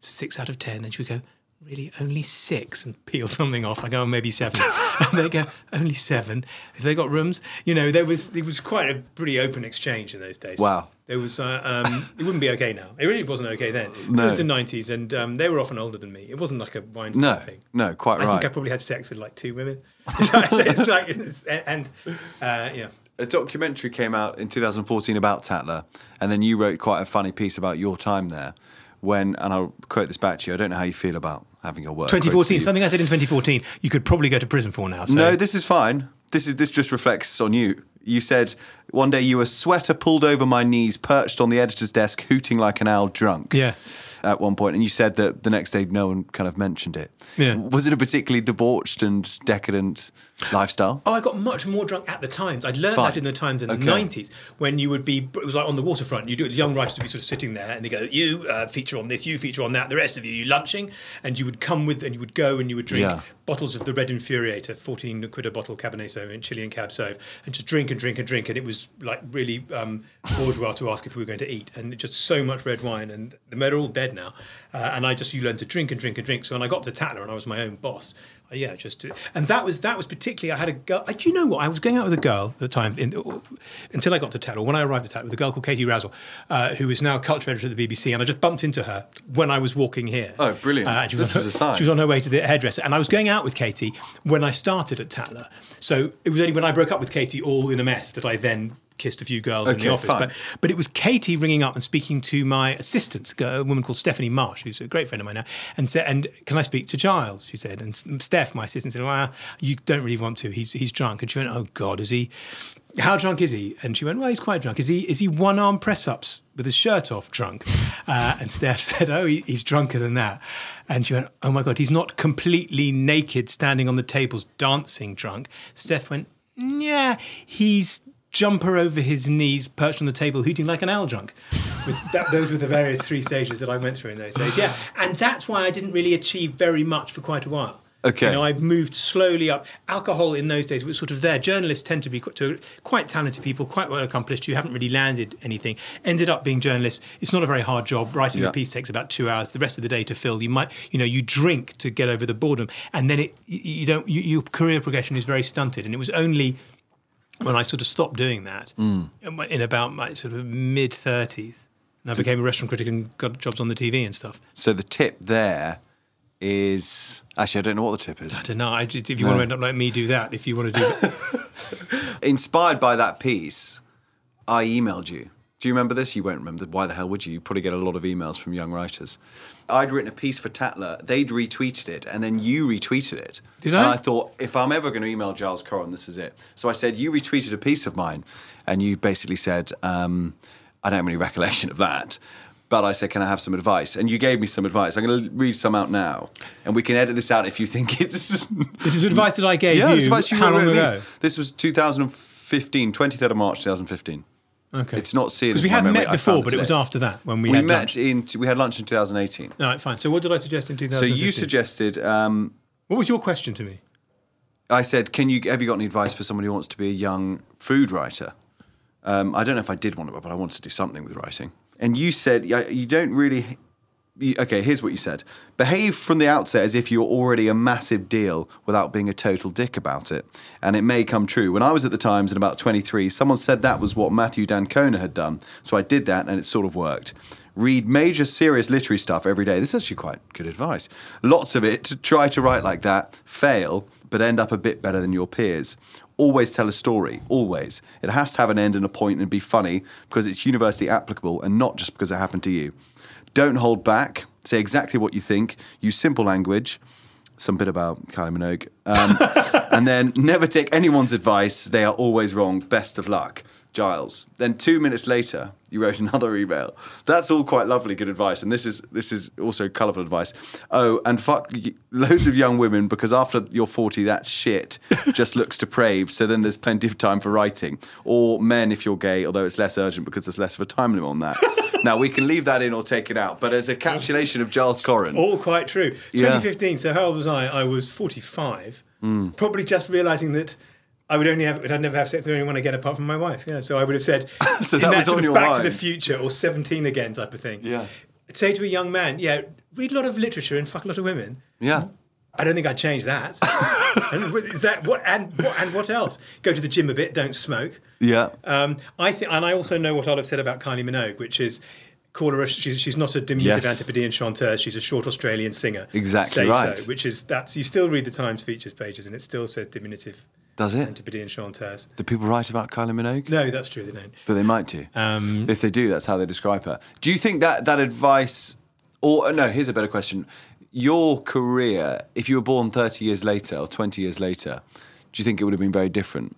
six out of ten. And she would go, really only six and peel something off. I go, oh, maybe seven. and they go, only seven. If they got rooms, you know, there was it was quite a pretty open exchange in those days. Wow. There was, uh, um, it wouldn't be okay now. It really wasn't okay then. No. It was the 90s and um, they were often older than me. It wasn't like a Weinstein No, thing. no, quite I right. I think I probably had sex with like two women. It's like, it's, and uh, yeah. a documentary came out in 2014 about Tatler, and then you wrote quite a funny piece about your time there. When, and I'll quote this back to you. I don't know how you feel about having your work. 2014, you. something I said in 2014, you could probably go to prison for now. So. No, this is fine. This is this just reflects on you. You said one day you were sweater pulled over my knees, perched on the editor's desk, hooting like an owl, drunk. Yeah. At one point, and you said that the next day no one kind of mentioned it. Yeah. Was it a particularly debauched and decadent lifestyle? Oh, I got much more drunk at the Times. I'd learned Fine. that in the Times in the 90s when you would be, it was like on the waterfront. You'd do it, young writers would be sort of sitting there and they go, you uh, feature on this, you feature on that, the rest of you, you lunching. And you would come with, and you would go and you would drink Yeah. bottles of the Red Infuriator, 14 quid a bottle Cabernet Sauvignon, Chilean Cab Sauv, and just drink and drink and drink. And it was like really um, bourgeois to ask if we were going to eat. And just so much red wine. And they're all dead now. Uh, and I just, you learn to drink and drink and drink. So when I got to Tatler and I was my own boss, uh, yeah, just to, and that was that was particularly. I had a girl. uh, Do you know what? I was going out with a girl at the time in, until I got to Tatler. When I arrived at Tatler, with a girl called Katie Razzall, uh, who is now culture editor at the BBC, and I just bumped into her when I was walking here. Oh, brilliant. and she was This is a sign. She was on her way to the hairdresser, and I was going out with Katie when I started at Tatler. So it was only when I broke up with Katie, all in a mess, that I then kissed a few girls in the office. fine. But but it was Katie ringing up and speaking to my assistant, a woman called Stephanie Marsh, who's a great friend of mine now, and said, "And can I speak to Giles?" She said, and Steph, my assistant, said, "Well, you don't really want to. He's he's drunk." And she went, "Oh God, is he? How drunk is he?" And she went, "Well, he's quite drunk. Is he is he one arm press ups with his shirt off, drunk?" Uh, and Steph said, "Oh, he, he's drunker than that." And she went, "Oh my God, he's not completely naked, standing on the tables, dancing drunk." Steph went, "Yeah, he's." Jumper over his knees, perched on the table, hooting like an owl drunk. That, those were the various three stages that I went through in those days. Yeah, and that's why I didn't really achieve very much for quite a while. Okay. You know, I've moved slowly up. Alcohol in those days was sort of there. Journalists tend to be quite, to, quite talented people, quite well accomplished, who haven't really landed anything. Ended up being journalists. It's not a very hard job. Writing Yeah. a piece takes about two hours. The rest of the day to fill. You might, you know, you drink to get over the boredom, and then it, you, you don't. You, your career progression is very stunted. And it was only when I sort of stopped doing that Mm. in- in about my sort of mid 30s. And I became a restaurant critic and got jobs on the TV and stuff. So the tip there is actually I don't know what the tip is. I don't know. I, if you want to end up like me, do that. If you want to do that. Inspired by that piece, I emailed you. Do you remember this? You won't remember. Why the hell would you? You probably get a lot of emails from young writers. I'd written a piece for Tatler. They'd retweeted it, and then you retweeted it. Did And I? I thought, if I'm ever going to email Giles Coren, this is it. So I said, you retweeted a piece of mine, and you basically said, um, I don't have any recollection of that. But I said, can I have some advice? And you gave me some advice. I'm going to read some out now, and we can edit this out if you think it's. This is advice that I gave yeah, you. it's advice you how long me. ago? This was 2015, 23rd of March 2015. Okay. It's not serious. Because we had met before, but it was after that when we, We had met lunch. in. We had lunch in 2018. All right, fine. So what did I suggest in 2018? So you suggested. Um, What was your question to me? I said, "Can you have you got any advice for someone who wants to be a young food writer?" Um, I don't know if I did want to, but I wanted to do something with writing. And you said "Yeah, you don't really. Okay, here's what you said: behave from the outset as if you're already a massive deal without being a total dick about it. And it may come true. When I was at the Times at about 23, someone said that was what Matthew d'Ancona had done, so I did that, and it sort of worked. Read major, serious literary stuff every day. This is actually quite good advice. Lots of it. Try to write like that. Fail, but end up a bit better than your peers. Always tell a story. Always. It has to have an end and a point and be funny because it's universally applicable and not just because it happened to you. Don't hold back. Say exactly what you think. Use simple language. Some bit about Kylie Minogue. Um, and then never take anyone's advice. They are always wrong. Best of luck. Giles. Then two minutes later, you wrote another email. That's all quite lovely, good advice, and this is this is also colourful advice. Oh, and fuck loads of young women because after you're forty, that shit just looks depraved. So then there's plenty of time for writing. Or men if you're gay, although it's less urgent because there's less of a time limit on that. Now we can leave that in or take it out, but as a capsulation of Giles Coren. All quite true. Yeah. 2015. So how old was I? I was 45. Hmm. Probably just realizing that I would only have, I'd never have sex with anyone again apart from my wife. Yeah. So I would have said, So that was sort on your Back to the Future or 17 again type of thing. Yeah. I'd say to a young man, yeah, read a lot of literature and fuck a lot of women. Yeah. I don't think I'd change that. and is that what and what and what else? Go to the gym a bit. Don't smoke. Yeah. Um, I think, and I also know what I'll have said about Kylie Minogue, which is call her. A, she's, she's not a diminutive Yes. Antipodean chanteuse. She's a short Australian singer. Exactly Say right. So, which is that's you still read the Times features pages and it still says diminutive Does it? Antipodean chanteuse. Do people write about Kylie Minogue? No, that's true. They don't. But they might do. Um, if they do, that's how they describe her. Do you think that that advice, or no? Here's a better question: Your career, if you were born 30 years later or 20 years later, do you think it would have been very different?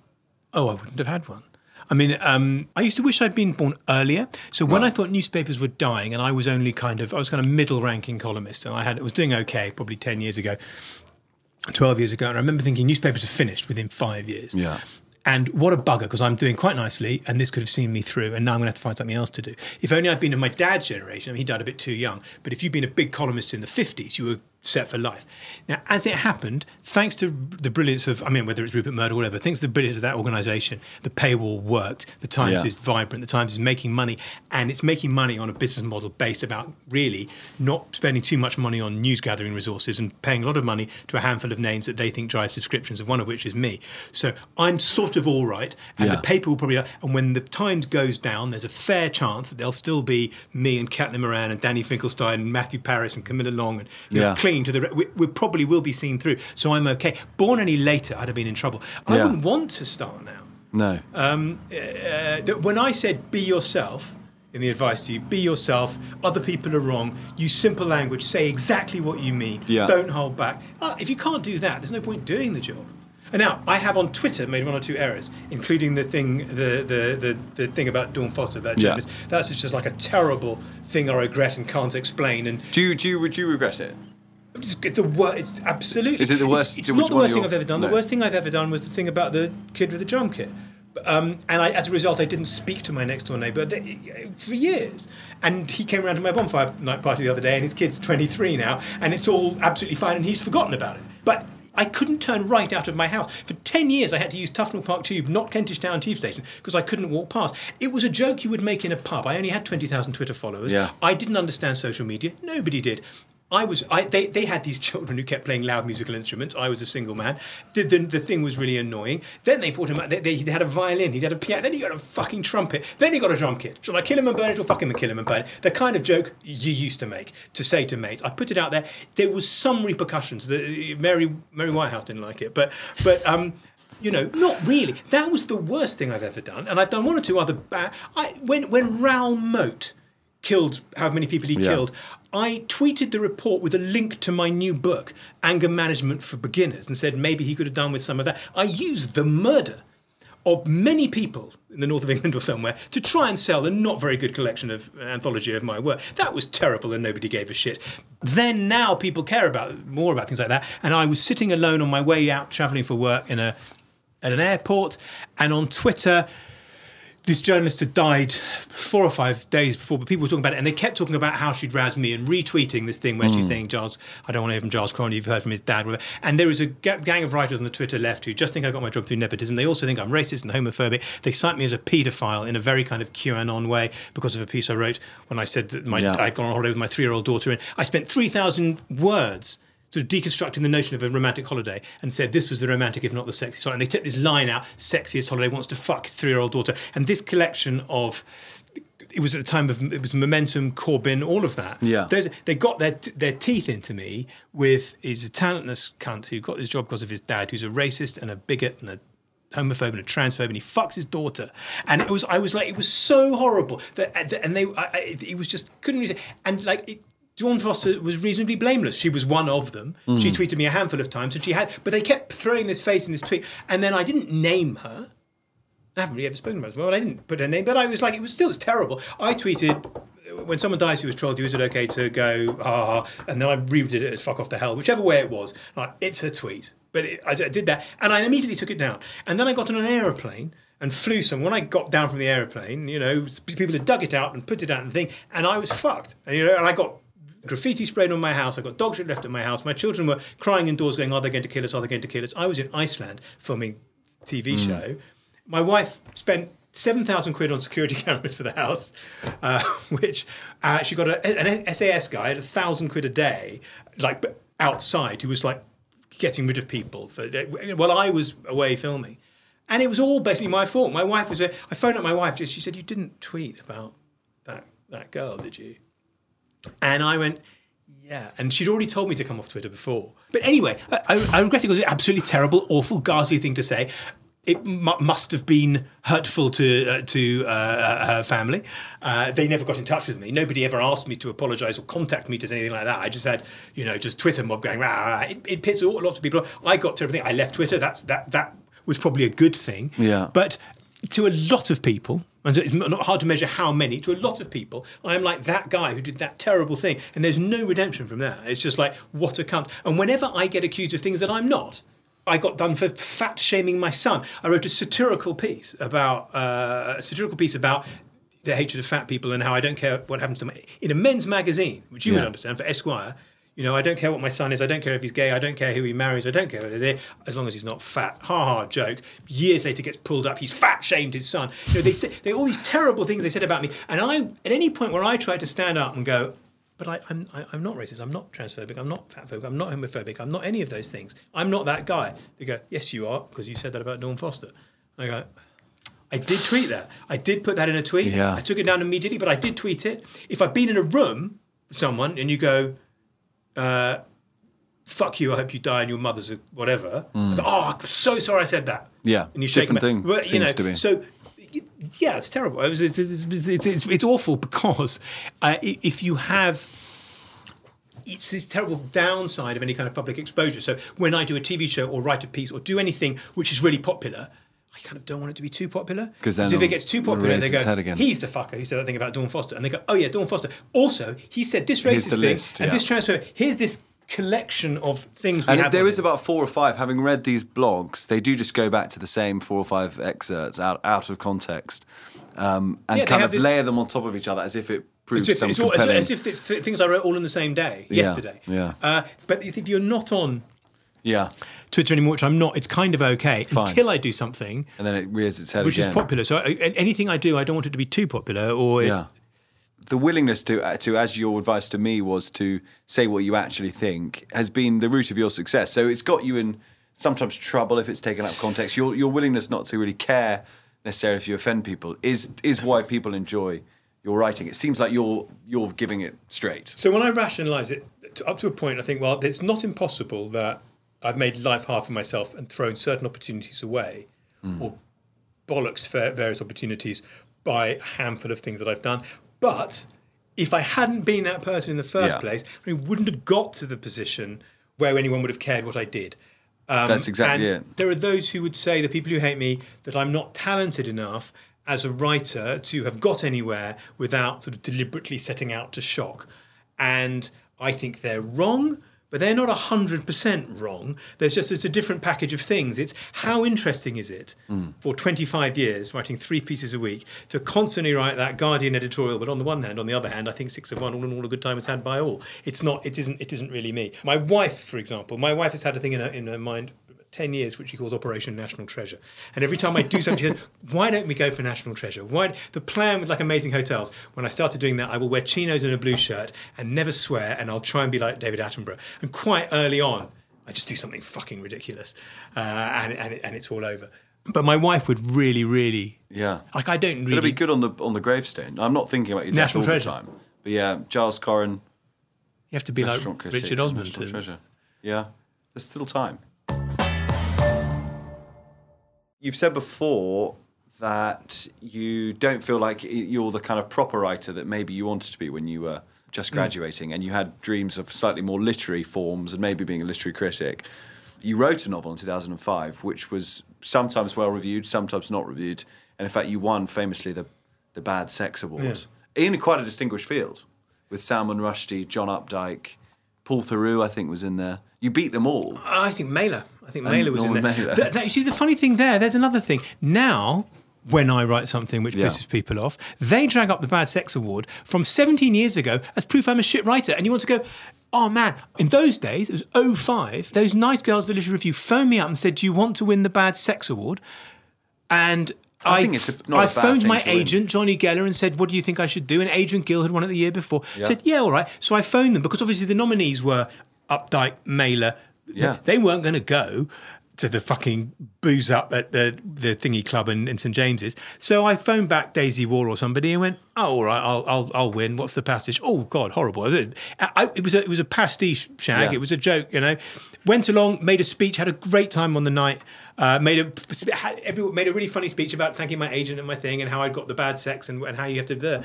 Oh, I wouldn't have had one. I mean, um, I used to wish I'd been born earlier. So when I thought newspapers were dying, and I was only kind of, I was kind of middle-ranking columnist, and I had, I was doing okay, probably ten years ago, twelve years ago, and I remember thinking newspapers are finished within five years. Yeah. And what a bugger, because I'm doing quite nicely, and this could have seen me through, and now I'm going to have to find something else to do. If only I'd been of my dad's generation, I mean, he died a bit too young, but if you'd been a big columnist in the 50s, you were set for life. Now, as it happened, thanks to the brilliance of, I mean, whether it's Rupert Murdoch or whatever, thanks to the brilliance of that organisation, the paywall worked, the Times Yeah. is vibrant, the Times is making money, and it's making money on a business model based about really not spending too much money on news gathering resources and paying a lot of money to a handful of names that they think drive subscriptions, of one of which is me. So I'm sort of all right, and Yeah. the paper will probably. And when the Times goes down, there's a fair chance that there'll still be me and Caitlin Moran and Danny Finkelstein and Matthew Parris and Camilla Long and you know, To the. re- We, we probably will be seen through, so I'm okay. Born any later, I'd have been in trouble. I Yeah. wouldn't want to start now. No. Uh, that when I said be yourself in the advice to you, be yourself, other people are wrong, use simple language, say exactly what you mean, Yeah. don't hold back. Uh, if you can't do that, there's no point doing the job. And now I have on Twitter made one or two errors, including the thing, the the the, the thing about Dawn Foster, that Yeah. That's just like a terrible thing I regret and can't explain. And do you do you, do you regret it? It's the worst. It's absolutely. Is it the worst- It's which not the worst thing I've ever done. No. The worst thing I've ever done was the thing about the kid with the drum kit. Um, and I, as a result, I didn't speak to my next door neighbour for years. And he came around to my bonfire night party the other day, and his kid's 23 now, and it's all absolutely fine, and he's forgotten about it. But I couldn't turn right out of my house. For 10 years, I had to use Tufnell Park Tube, not Kentish Town Tube Station, because I couldn't walk past. It was a joke you would make in a pub. I only had 20,000 Twitter followers. Yeah. I didn't understand social media. Nobody did. I was. I, they, they had these children who kept playing loud musical instruments. I was a single man. The, the, the thing was really annoying. Then they brought him out. They, they, he had a violin. He had a piano. Then he got a fucking trumpet. Then he got a drum kit. Shall I kill him and burn it or fuck him and kill him and burn it? The kind of joke you used to make to say to mates. I put it out there. There was some repercussions. The, Mary Mary Whitehouse didn't like it, but but um. You know, not really. That was the worst thing I've ever done, and I've done one or two other bad. I when when Raoul Moat killed how many people he Yeah. killed. I tweeted the report with a link to my new book, Anger Management for Beginners, and said maybe he could have done with some of that. I used the murder of many people in the north of England or somewhere to try and sell a not very good collection of anthology of my work. That was terrible and nobody gave a shit. Then now people care about more about things like that. And I was sitting alone on my way out traveling for work in a at an airport and on Twitter this journalist had died four or five days before, but people were talking about it, and they kept talking about how she'd razz me and retweeting this thing where she's hmm. saying, "Giles, I don't want to hear from Giles Coren. You've heard from his dad." And there is a gang of writers on the Twitter left who just think I got my job through nepotism. They also think I'm racist and homophobic. They cite me as a paedophile in a very kind of QAnon way because of a piece I wrote when I said that my, Yeah. I'd gone on holiday with my three-year-old daughter, and I spent three thousand words sort of deconstructing the notion of a romantic holiday and said this was the romantic, if not the sexy holiday. And they took this line out, sexiest holiday, wants to fuck his three-year-old daughter. And this collection of it was at the time of it was momentum, Corbyn, all of that. Yeah. Those, they got their their teeth into me with he's a talentless cunt who got his job because of his dad, who's a racist and a bigot and a homophobe and a transphobe, and he fucks his daughter. And it was I was like it was so horrible that and they I, I, it was just couldn't really say and like. It, Dawn Foster was reasonably blameless. She was one of them. She tweeted me a handful of times, and she had. But they kept throwing this face in this tweet, and then I didn't name her. I haven't really ever spoken about it. Well, I didn't put her name, but I was like, it was still it's terrible. I tweeted when someone dies who was trolled you, is it okay to go ah? ah," And then I rebooted it as "fuck off to hell," whichever way it was. Like it's a tweet, but it, I, I did that, and I immediately took it down. And then I got on an aeroplane and flew some. When I got down from the aeroplane, you know, people had dug it out and put it out and thing, and I was fucked. And you know, and I got graffiti sprayed on my house. I got dog shit left at my house. My children were crying indoors, going, "Are they going to kill us? Are they going to kill us?" I was in Iceland filming TV show. My wife spent 7,000 quid on security cameras for the house, uh, which uh, she got a, an SAS guy at a thousand quid a day, like outside, who was like getting rid of people for, while I was away filming. And it was all basically my fault. My wife was, a, I phoned up my wife, she said, You didn't tweet about that, that girl, did you? And I went, yeah, and she'd already told me to come off Twitter before. But anyway, I, I regret it. It was an absolutely terrible, awful, ghastly thing to say. It m- must have been hurtful to uh, to uh, her family. Uh, they never got in touch with me. Nobody ever asked me to apologise or contact me to anything like that. I just had, you know, just Twitter mob going. Rah, rah. It, it pissed lots of people. off. I got to everything. I left Twitter. That's that that was probably a good thing. Yeah. But to a lot of people, and it's not hard to measure how many, to a lot of people, I'm like that guy who did that terrible thing. And there's no redemption from that. It's just like, what a cunt. And whenever I get accused of things that I'm not, I got done for fat shaming my son. I wrote a satirical piece about uh, a satirical piece about the hatred of fat people and how I don't care what happens to them in a men's magazine, which you Yeah. would understand for Esquire. You know, I don't care what my son is. I don't care if he's gay. I don't care who he marries. I don't care whether as long as he's not fat. Ha ha, joke. Years later, gets pulled up. He's fat shamed his son. You know, they say they all these terrible things they said about me. And I, at any point where I tried to stand up and go, but I, I'm, I, I'm not racist. I'm not transphobic. I'm not fatphobic. I'm not homophobic. I'm not any of those things. I'm not that guy. They go, yes, you are, because you said that about Dawn Foster. I go, I did tweet that. I did put that in a tweet. Yeah. I took it down immediately, but I did tweet it. If I've been in a room with someone and you go, uh, fuck you, I hope you die and your mother's a whatever. Go, oh, I'm so sorry I said that. Yeah, And you shake different thing, But, you seems know, to be. So, yeah, it's terrible. It's, it's, it's, it's, it's, it's awful because uh, if you have it's this terrible downside of any kind of public exposure. So when I do a TV show or write a piece or do anything which is really popular, I kind of don't want it to be too popular. Because if it gets too popular, they go. "He's the fucker who said that thing about Dawn Foster," and they go, "Oh yeah, Dawn Foster." Also, he said this racist the thing list, and yeah. this transfer. Here's this collection of things. And there on about four or five. Having read these blogs, they do just go back to the same four or five excerpts out out of context, um, and Yeah, kind of this- layer them on top of each other as if it proves It's, some it's all, as, compelling. as if it's th- things I wrote all in the same day, Yeah, yesterday. yeah. Uh, but if you're not on yeah, Twitter anymore, which I'm not, it's kind of okay Fine. until I do something and then it rears its head which again. is popular. So I, anything I do, I don't want it to be too popular or it- Yeah. The willingness to, uh, to, as your advice to me was to say what you actually think, has been the root of your success. So it's got you in sometimes trouble if it's taken out of context. Your your willingness not to really care necessarily if you offend people is is why people enjoy your writing. It seems like you're you're giving it straight. So when I rationalise it up to a point, I think, well, it's not impossible that I've made life hard for myself and thrown certain opportunities away, or bollocks for various opportunities by a handful of things that I've done. But if I hadn't been that person in the first Yeah. place, I wouldn't have got to the position where anyone would have cared what I did. Um, That's exactly and it. There are those who would say, the people who hate me, that I'm not talented enough as a writer to have got anywhere without sort of deliberately setting out to shock. And I think they're wrong, but they're not 100% wrong. There's just, it's a different package of things. It's how interesting is it Hmm. for 25 years, writing three pieces a week, to constantly write that Guardian editorial, but on the one hand, on the other hand, I think six of one, all in all, a good time is had by all. It's not, it isn't, it isn't really me. My wife, for example, my wife has had a thing in her, in her mind 10 years, which he calls Operation National Treasure. And every time I do something, he says, Why don't we go for National Treasure? Why? The plan with like amazing hotels, when I started doing that, I will wear chinos and a blue shirt and never swear, and I'll try and be like David Attenborough. And quite early on, I just do something fucking ridiculous, uh, and, and, it, and it's all over. But my wife would really, really. Yeah. Like, I don't really. It'll be good on the on the gravestone. I'm not thinking about you National all the treasure. time. But yeah, Giles Coren, You have to be like Richard Osman. National and- treasure. Yeah, there's still time. You've said before that you don't feel like you're the kind of proper writer that maybe you wanted to be when you were just Mm. graduating, and you had dreams of slightly more literary forms and maybe being a literary critic. You wrote a novel in 2005, which was sometimes well reviewed, sometimes not reviewed, and in fact, you won famously the the Bad Sex Award in quite a distinguished field with Salman Rushdie, John Updike, Paul Theroux, I think was in there. You beat them all. I think Mailer. I think Mailer was in there. Mailer. Th- that- you see, the funny thing there, there's another thing. Now, when I write something which Yeah. pisses people off, they drag up the Bad Sex Award from 17 years ago as proof I'm a shit writer. And you want to go, oh man, in those days, it was 05, those nice girls at the Literary Review phoned me up and said, do you want to win the Bad Sex Award? And I think it's a- not I phoned my win. agent Jonny Geller and said, "What do you think I should do?" And Adrian Gill had won it the year before. Yeah. Said, "Yeah, all right." So I phoned them because obviously the nominees were Updike, Mailer. Yeah. They weren't going to go to the fucking booze up at the the thingy club in, in St James's. So I phoned back Daisy Waugh or somebody and went, "Oh, all right, I'll I'll, I'll win. What's the pastiche? Oh God, horrible! I, I- it was a it was a pastiche shag. Yeah. It was a joke, you know. Went along, made a speech, had a great time on the night. Uh, made a had every, made a really funny speech about thanking my agent and my thing and how I'd got the bad sex and, and how you have to.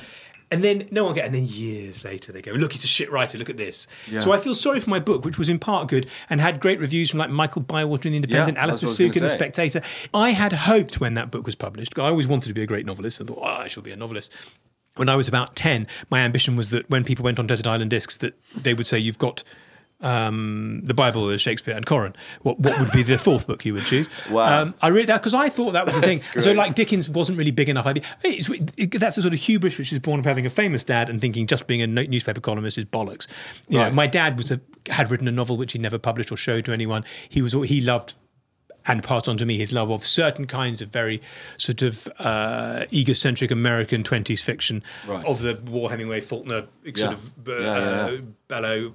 And then no one get. And then years later, they go, "Look, he's a shit writer. Look at this." So I feel sorry for my book, which was in part good and had great reviews from like Michael Bywater in the Independent, Yeah, Alistair Suk in the. Spectator. I had hoped when that book was published. I always wanted to be a great novelist. I thought, oh, I shall be a novelist. When I was about ten, my ambition was that when people went on Desert Island Discs, that they would say, "You've got." Um, the Bible, Shakespeare, and Coren. What what would be the fourth book you would choose? Wow. Um, I read that because I thought that was the thing. So like Dickens wasn't really big enough. It's, it, that's a sort of hubris which is born of having a famous dad and thinking just being a no- newspaper columnist is bollocks. You Right. know, my dad was a, had written a novel which he never published or showed to anyone. He was he loved and passed on to me his love of certain kinds of very sort of uh, egocentric American 20s fiction Right. of the War Hemingway Faulkner sort Yeah. of uh, yeah, yeah. Bellow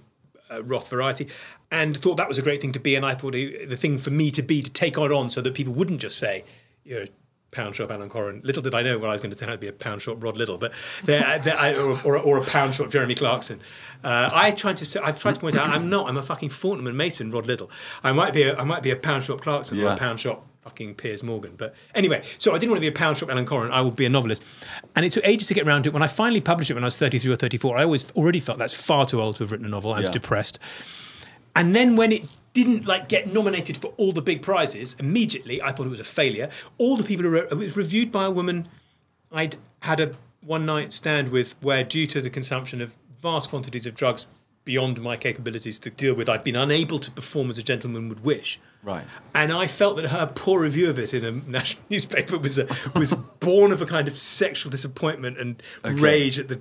uh, Roth variety, and thought that was a great thing to be. And I thought it, the thing for me to be to take on on so that people wouldn't just say, you know. Pound shop Alan Coren. Little did I know what I was going to turn out to be a pound shop Rod Liddle, but there, there, I, or, or, or a pound shop Jeremy Clarkson. Uh, I tried to. I've tried to point out I'm not. I'm a fucking Fortnum and Mason Rod Liddle. I might be. A, I might be a pound shop Clarkson or a pound shop fucking Piers Morgan. But anyway, so I didn't want to be a pound shop Alan Coren. I would be a novelist, and it took ages to get around to it. When I finally published it when I was 33 or 34, I always already felt that's far too old to have written a novel. I was Yeah. depressed. And then when it didn't like get nominated for all the big prizes, immediately I thought it was a failure. All the people who wrote it was reviewed by a woman I'd had a one night stand with where due to the consumption of vast quantities of drugs beyond my capabilities to deal with, I'd been unable to perform as a gentleman would wish. Right. And I felt that her poor review of it in a national newspaper was a, was born of a kind of sexual disappointment and rage at the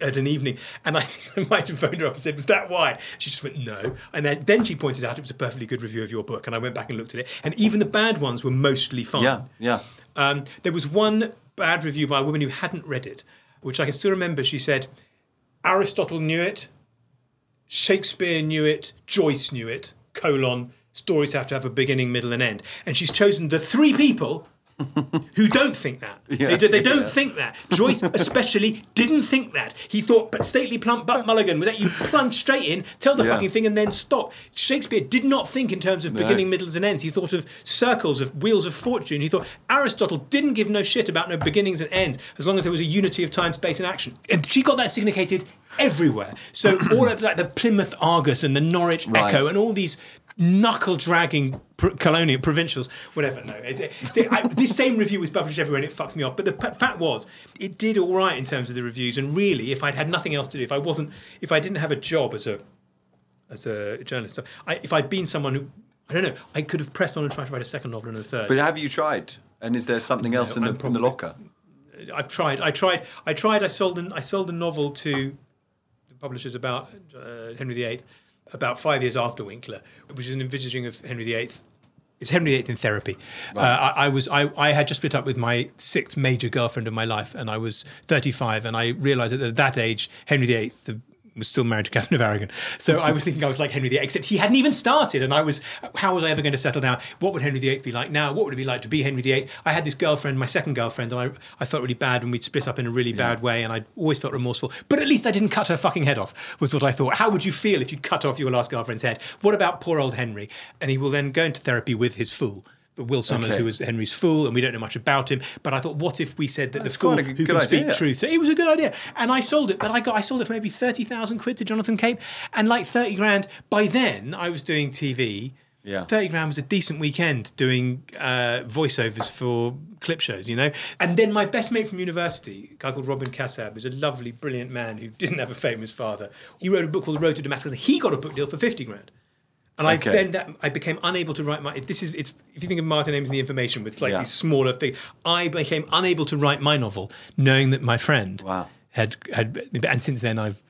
at an evening. And I, I might have phoned her up and said, "Was that why?" She just went, "No." And then, then she pointed out it was a perfectly good review of your book. And I went back and looked at it, and even the bad ones were mostly fine. Yeah, yeah. Um, there was one bad review by a woman who hadn't read it, which I can still remember. She said, Aristotle knew it, Shakespeare knew it, Joyce knew it, colon, stories have to have a beginning, middle, and end. And she's chosen the three people who don't think that. they, do, they don't yeah. think that. Joyce, especially, didn't think that. He thought, but stately plump Buck Mulligan was that you plunge straight in, tell the Yeah. fucking thing, and then stop. Shakespeare did not think in terms of beginning, middles, and ends. He thought of circles, of wheels of fortune. He thought Aristotle didn't give no shit about no beginnings and ends, as long as there was a unity of time, space, and action. And she got that significated everywhere. So all of like the Plymouth Argus and the Norwich Right. Echo and all these knuckle dragging pr- colonial provincials, whatever. No, it's, it, I, this same review was published everywhere and it fucked me off. But the p- fact was, it did all right in terms of the reviews. And really, if I'd had nothing else to do, if I wasn't, if I didn't have a job as a as a journalist, I, if I'd been someone who I don't know, I could have pressed on and tried to write a second novel and a third. But have you tried? And is there something else in the, I'm in the locker? I've tried. I tried. I tried. I sold an. I sold a novel to the publishers about uh, Henry VIII about five years after Winkler, which is an envisaging of Henry VIII. It's Henry VIII in therapy. Uh, I, I was. I, I had just split up with my sixth major girlfriend of my life, and I was 35, and I realised that at that age, Henry VIII. The, was still married to Catherine of Aragon. So I was thinking I was like Henry VIII, except he hadn't even started. And I was, how was I ever going to settle down? What would Henry VIII be like now? What would it be like to be Henry VIII? I had this girlfriend, my second girlfriend, and I, I felt really bad when we'd split up in a really bad way. And I always felt remorseful. But at least I didn't cut her fucking head off, was what I thought. How would you feel if you cut off your last girlfriend's head? What about poor old Henry? And he will then go into therapy with his fool. Will Summers, Okay. who was Henry's fool, and we don't know much about him. But I thought, what if we said that That's the fool quite who can speak truth? So it was a good idea, and I sold it. But I got I sold it for maybe thirty thousand quid to Jonathan Cape, and like thirty grand. By then, I was doing TV. Yeah. thirty grand was a decent weekend doing uh, voiceovers for clip shows, you know. And then my best mate from university, a guy called Robin Kassab, was a lovely, brilliant man who didn't have a famous father. He wrote a book called The Road to Damascus. and He got a book deal for fifty grand. And I then that I became unable to write my. This is it's if you think of Martin Amis and the Information with slightly Yeah. smaller thing. I became unable to write my novel, knowing that my friend Wow. had had. And since then, I've.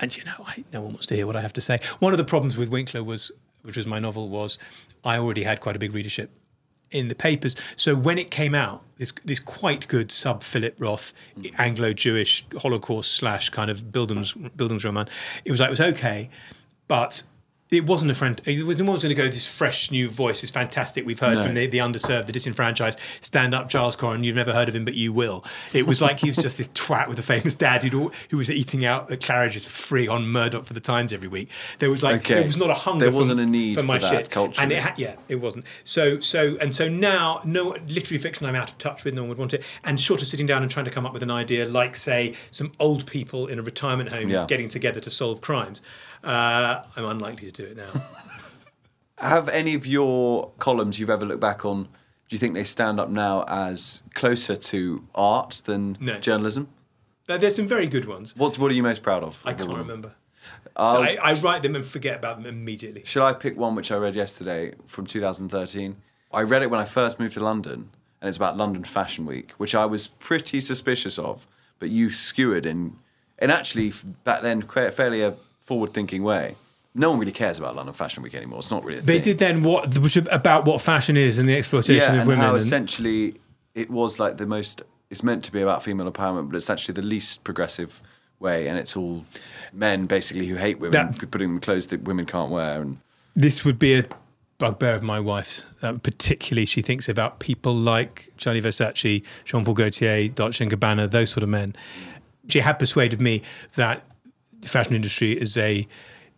And you know, I, no one wants to hear what I have to say. One of the problems with Winkler was, which was my novel, was I already had quite a big readership in the papers. So when it came out, this this quite good sub Philip Roth mm-hmm. Anglo-Jewish Holocaust slash kind of Bildungs Bildungsroman. It was like it was okay, but it wasn't a friend. No one was going to go. This fresh new voice is fantastic. We've heard No. from the, the underserved, the disenfranchised. Stand up, Charles Coren. You've never heard of him, but you will. It was like he was just this twat with a famous dad who was eating out at Claridge's for free on Murdoch for the Times every week. There was like Okay. there was not a hunger. There for- wasn't a need for my for that shit. Culture. and it ha- yeah, it wasn't. So so and so now, no literary fiction I'm out of touch with. No one would want it. And short of sitting down and trying to come up with an idea, like say some old people in a retirement home Yeah. getting together to solve crimes, uh, I'm unlikely to do it now. Have any of your columns you've ever looked back on? Do you think they stand up now as closer to art than No. journalism? Uh, There's some very good ones. What What are you most proud of? I can't remember. I'll- I, I write them and forget about them immediately. Shall I pick one which I read yesterday from 2013? I read it when I first moved to London, and it's about London Fashion Week, which I was pretty suspicious of, but you skewered in, in actually back then quite fairly a forward-thinking way. No one really cares about London Fashion Week anymore. It's not really a They did then what which about what fashion is and the exploitation yeah, of and women. how and- essentially it was like the most. It's meant to be about female empowerment, but it's actually the least progressive way, and it's all men basically who hate women, That- putting them clothes that women can't wear, and this would be a bugbear of my wife's. Uh, particularly, she thinks about people like Gianni Versace, Jean Paul Gaultier, Dolce and Gabbana, those sort of men. She had persuaded me that the fashion industry is a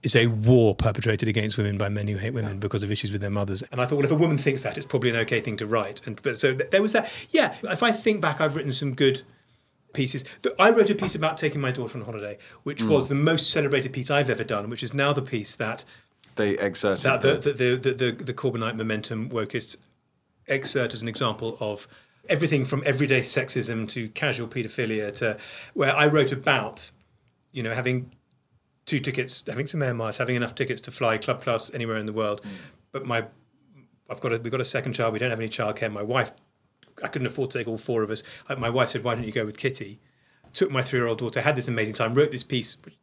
is a war perpetrated against women by men who hate women because of issues with their mothers. And I thought, well, if a woman thinks that, it's probably an okay thing to write. And but so th- there was that. Yeah, if I think back, I've written some good pieces. I wrote a piece about taking my daughter on holiday, which mm. was the most celebrated piece I've ever done, which is now the piece that they exerted. that the- the the, the, the, the Corbynite momentum wokists exert as an example of everything from everyday sexism to casual paedophilia to where I wrote about, you know, having two tickets, having some air miles, having enough tickets to fly club class anywhere in the world. Mm. But my, I've got a, we've got a second child. We don't have any childcare. My wife, I couldn't afford to take all four of us. My wife said, "Why don't you go with Kitty?" Took my three-year-old daughter. Had this amazing time. Wrote this piece. Which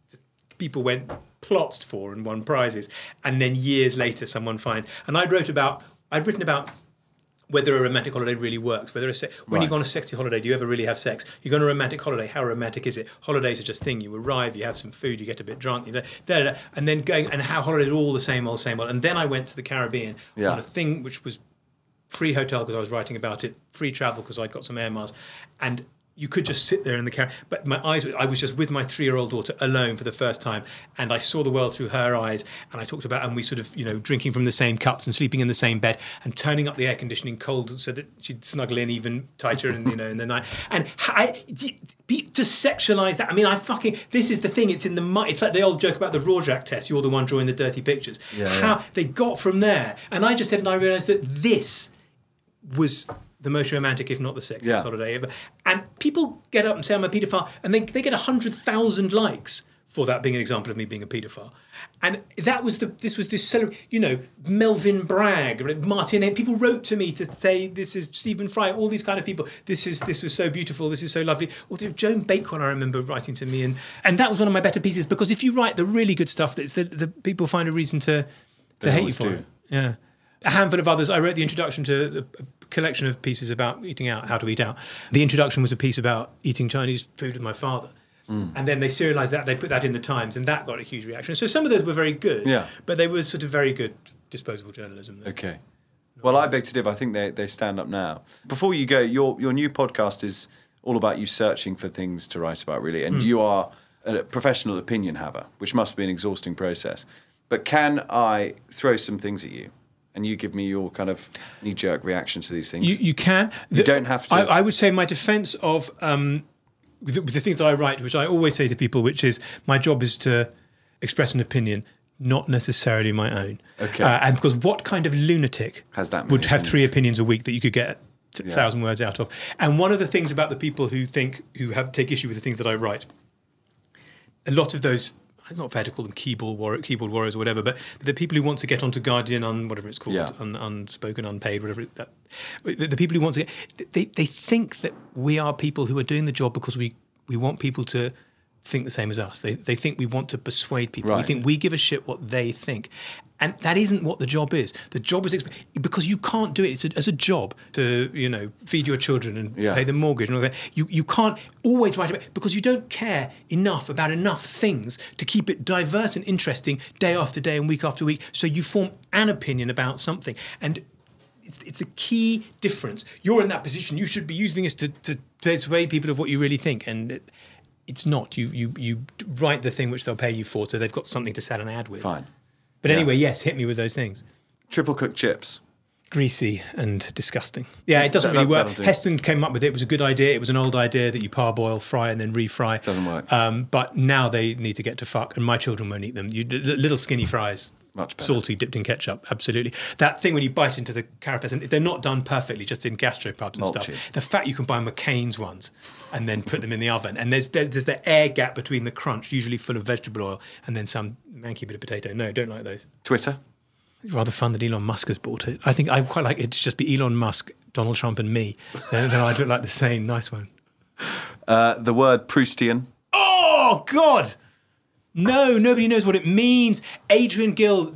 people went plots for and won prizes. And then years later, someone finds. And I wrote about. I'd written about whether a romantic holiday really works. Whether a se- when you go on a sexy holiday, do you ever really have sex? You go on a romantic holiday. How romantic is it? Holidays are just thing. You arrive, you have some food, you get a bit drunk, you know, da, da, da, and then going and how holidays are all the same old, same old. And then I went to the Caribbean Yeah. on a thing which was free hotel because I was writing about it, free travel because I'd got some air miles, and you could just sit there in the car. But my eyes, I was just with my three-year-old daughter alone for the first time, and I saw the world through her eyes. And I talked about, and we sort of, you know, drinking from the same cups and sleeping in the same bed, and turning up the air conditioning cold so that she'd snuggle in even tighter, in you know, in the night. And I. Be, to sexualize that, I mean, I fucking. This is the thing. It's in the. It's like the old joke about the Rorschach test. You're the one drawing the dirty pictures. Yeah, How yeah. they got from there, and I just said, and I realised that this was the most romantic, if not the sexiest Yeah. holiday ever. And people get up and say I'm a paedophile, and they, they get 100,000 likes for that being an example of me being a paedophile. And that was the, this was this, you know, Melvin Bragg, Martin, and people wrote to me to say, this is Stephen Fry, all these kind of people. This is, this was so beautiful. This is so lovely. Or Joan Bakewell, I remember writing to me. And, and that was one of my better pieces because if you write the really good stuff, that's the, the people find a reason to, to They hate you for do. it. Yeah. A handful of others. I wrote the introduction to a collection of pieces about eating out, how to eat out. The introduction was a piece about eating Chinese food with my father. Mm. And then they serialized that, they put that in the Times, and that got a huge reaction. So some of those were very good, Yeah. but they were sort of very good disposable journalism. Okay. Well, I beg to differ. I think they, they stand up now. Before you go, your your new podcast is all about you searching for things to write about, really, and you are a professional opinion haver, which must be an exhausting process. But can I throw some things at you, and you give me your kind of knee jerk reaction to these things? You, you can. You don't have to- I, I would say my defense of um, with the, the things that I write, which I always say to people, which is my job is to express an opinion, not necessarily my own. Okay. Uh, and because what kind of lunatic Has that would have three opinions? opinions a week that you could get a Yeah. thousand words out of? And one of the things about the people who think who have take issue with the things that I write, a lot of those. It's not fair to call them keyboard warrior, keyboard warriors or whatever, but the people who want to get onto Guardian on whatever it's called, Yeah. un, unspoken, unpaid, whatever it- that. The, the people who want to get, they, they think that we are people who are doing the job because we we want people to think the same as us. They, they think we want to persuade people. We think we give a shit what they think. And that isn't what the job is. The job is because you can't do it. It's a, as a job to you know feed your children and Yeah. pay the mortgage and all that. You you can't always write about because you don't care enough about enough things to keep it diverse and interesting day after day and week after week. So you form an opinion about something and. It's, it's the key difference. You're in that position. You should be using this to, to, to persuade people of what you really think, and it, it's not. You you you write the thing which they'll pay you for, so they've got something to sell an ad with. Fine. But anyway, yes, hit me with those things. Triple cooked chips. Greasy and disgusting. Yeah, it doesn't That- really work. do. Heston came up with it. It was a good idea. It was an old idea that you parboil, fry, and then refry. Doesn't work. Um, but now they need to get to fuck, and my children won't eat them. You little skinny fries. Much better. Salty, dipped in ketchup. Absolutely. That thing when you bite into the carapace, and they're not done perfectly, just in gastropubs and Mulchy. stuff. The fact you can buy McCain's ones and then put them in the oven, and there's there, there's the air gap between the crunch, usually full of vegetable oil, and then some manky bit of potato. No, don't like those. Twitter. It's rather fun that Elon Musk has bought it. I think I quite like it to just be Elon Musk, Donald Trump, and me. Then, then I'd look like the same. Nice one. Uh, the word Proustian. Oh God! No, nobody knows what it means. Adrian Gill,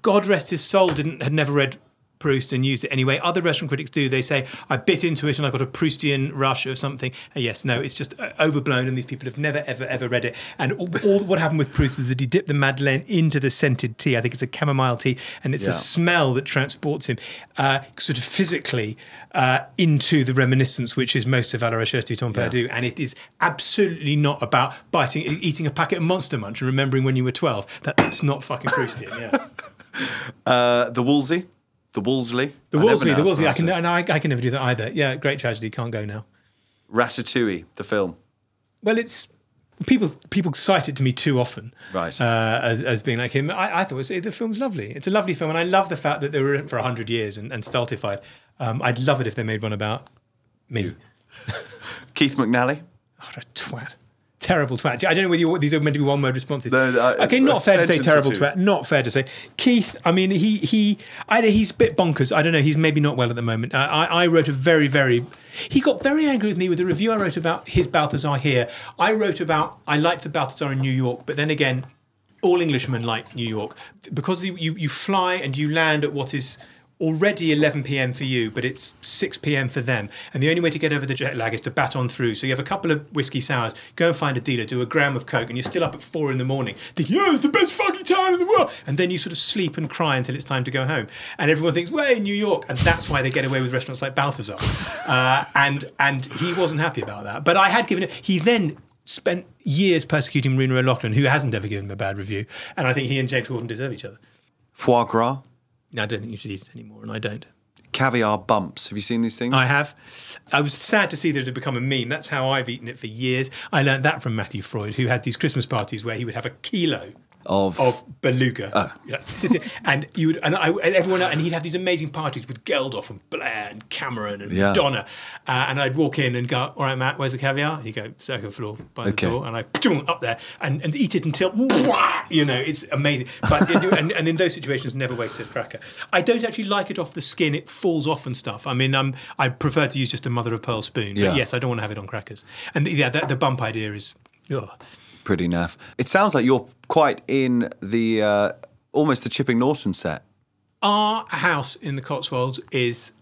God rest his soul, didn't had never read Proust and used it anyway. Other restaurant critics do. They say I bit into it and I got a Proustian rush or something. Uh, yes, no, it's just uh, overblown, and these people have never, ever, ever read it. And all, all what happened with Proust was that he dipped the Madeleine into the scented tea. I think it's a chamomile tea, and it's Yeah. the smell that transports him uh, sort of physically uh, into the reminiscence, which is most of la recherche du temps perdu. And it is absolutely not about biting, eating a packet of Monster Munch and remembering when you were 12. That's not fucking Proustian, yeah. Uh, the Wolsey. The Wolseley. The Wolseley, the Wolseley, I can, and I, I can never do that either. Yeah, great tragedy, can't go now. Ratatouille, the film. Well, it's people people cite it to me too often, Right. Uh, as, as being like him. I, I thought it was, the film's lovely. It's a lovely film, and I love the fact that they were in for hundred years and, and stultified. Um, I'd love it if they made one about me. Keith McNally. What a twat. Terrible twat. I don't know whether you, these are meant to be one word responses. No, I- okay, not fair to say terrible twat. Not fair to say. Keith, I mean, he he, I know he's a bit bonkers. I don't know. He's maybe not well at the moment. I, I, I wrote a very very. He got very angry with me with a review I wrote about his Balthazar here. I wrote about I liked the Balthazar in New York, but then again, all Englishmen like New York because you, you, you fly and you land at what is already 11 p.m. for you, but it's 6 p.m. for them. And the only way to get over the jet lag is to bat on through. So you have a couple of whiskey sours, go and find a dealer, do a gram of coke, and you're still up at four in the morning, thinking, yeah, it's the best fucking town in the world. And then you sort of sleep and cry until it's time to go home. And everyone thinks, way in New York. And that's why they get away with restaurants like Balthazar. Uh, and and he wasn't happy about that. But I had given it, he then spent years persecuting Marina O'Loughlin, who hasn't ever given him a bad review. And I think he and James Corden deserve each other. Foie gras. No, I don't think you should eat it anymore, and I don't. Caviar bumps. Have you seen these things? I have. I was sad to see that it had become a meme. That's how I've eaten it for years. I learned that from Matthew Freud, who had these Christmas parties where he would have a kilo Of, of beluga, Ah. Know, sitting- and you would, and, I, and everyone, and he'd have these amazing parties with Geldof and Blair and Cameron and Yeah. Madonna, uh, and I'd walk in and go, "All right, Matt, where's the caviar?" And he'd go, "Second floor by the door," and I up there and, and eat it until you know it's amazing. But and, and in those situations, never waste a cracker. I don't actually like it off the skin; it falls off and stuff. I mean, um, I prefer to use just a mother of pearl spoon. But Yeah. yes, I don't want to have it on crackers. And the, yeah, the, the bump idea is. Ugh. Pretty naff. It sounds like you're quite in the uh, almost the Chipping Norton set. our house in the Cotswolds is.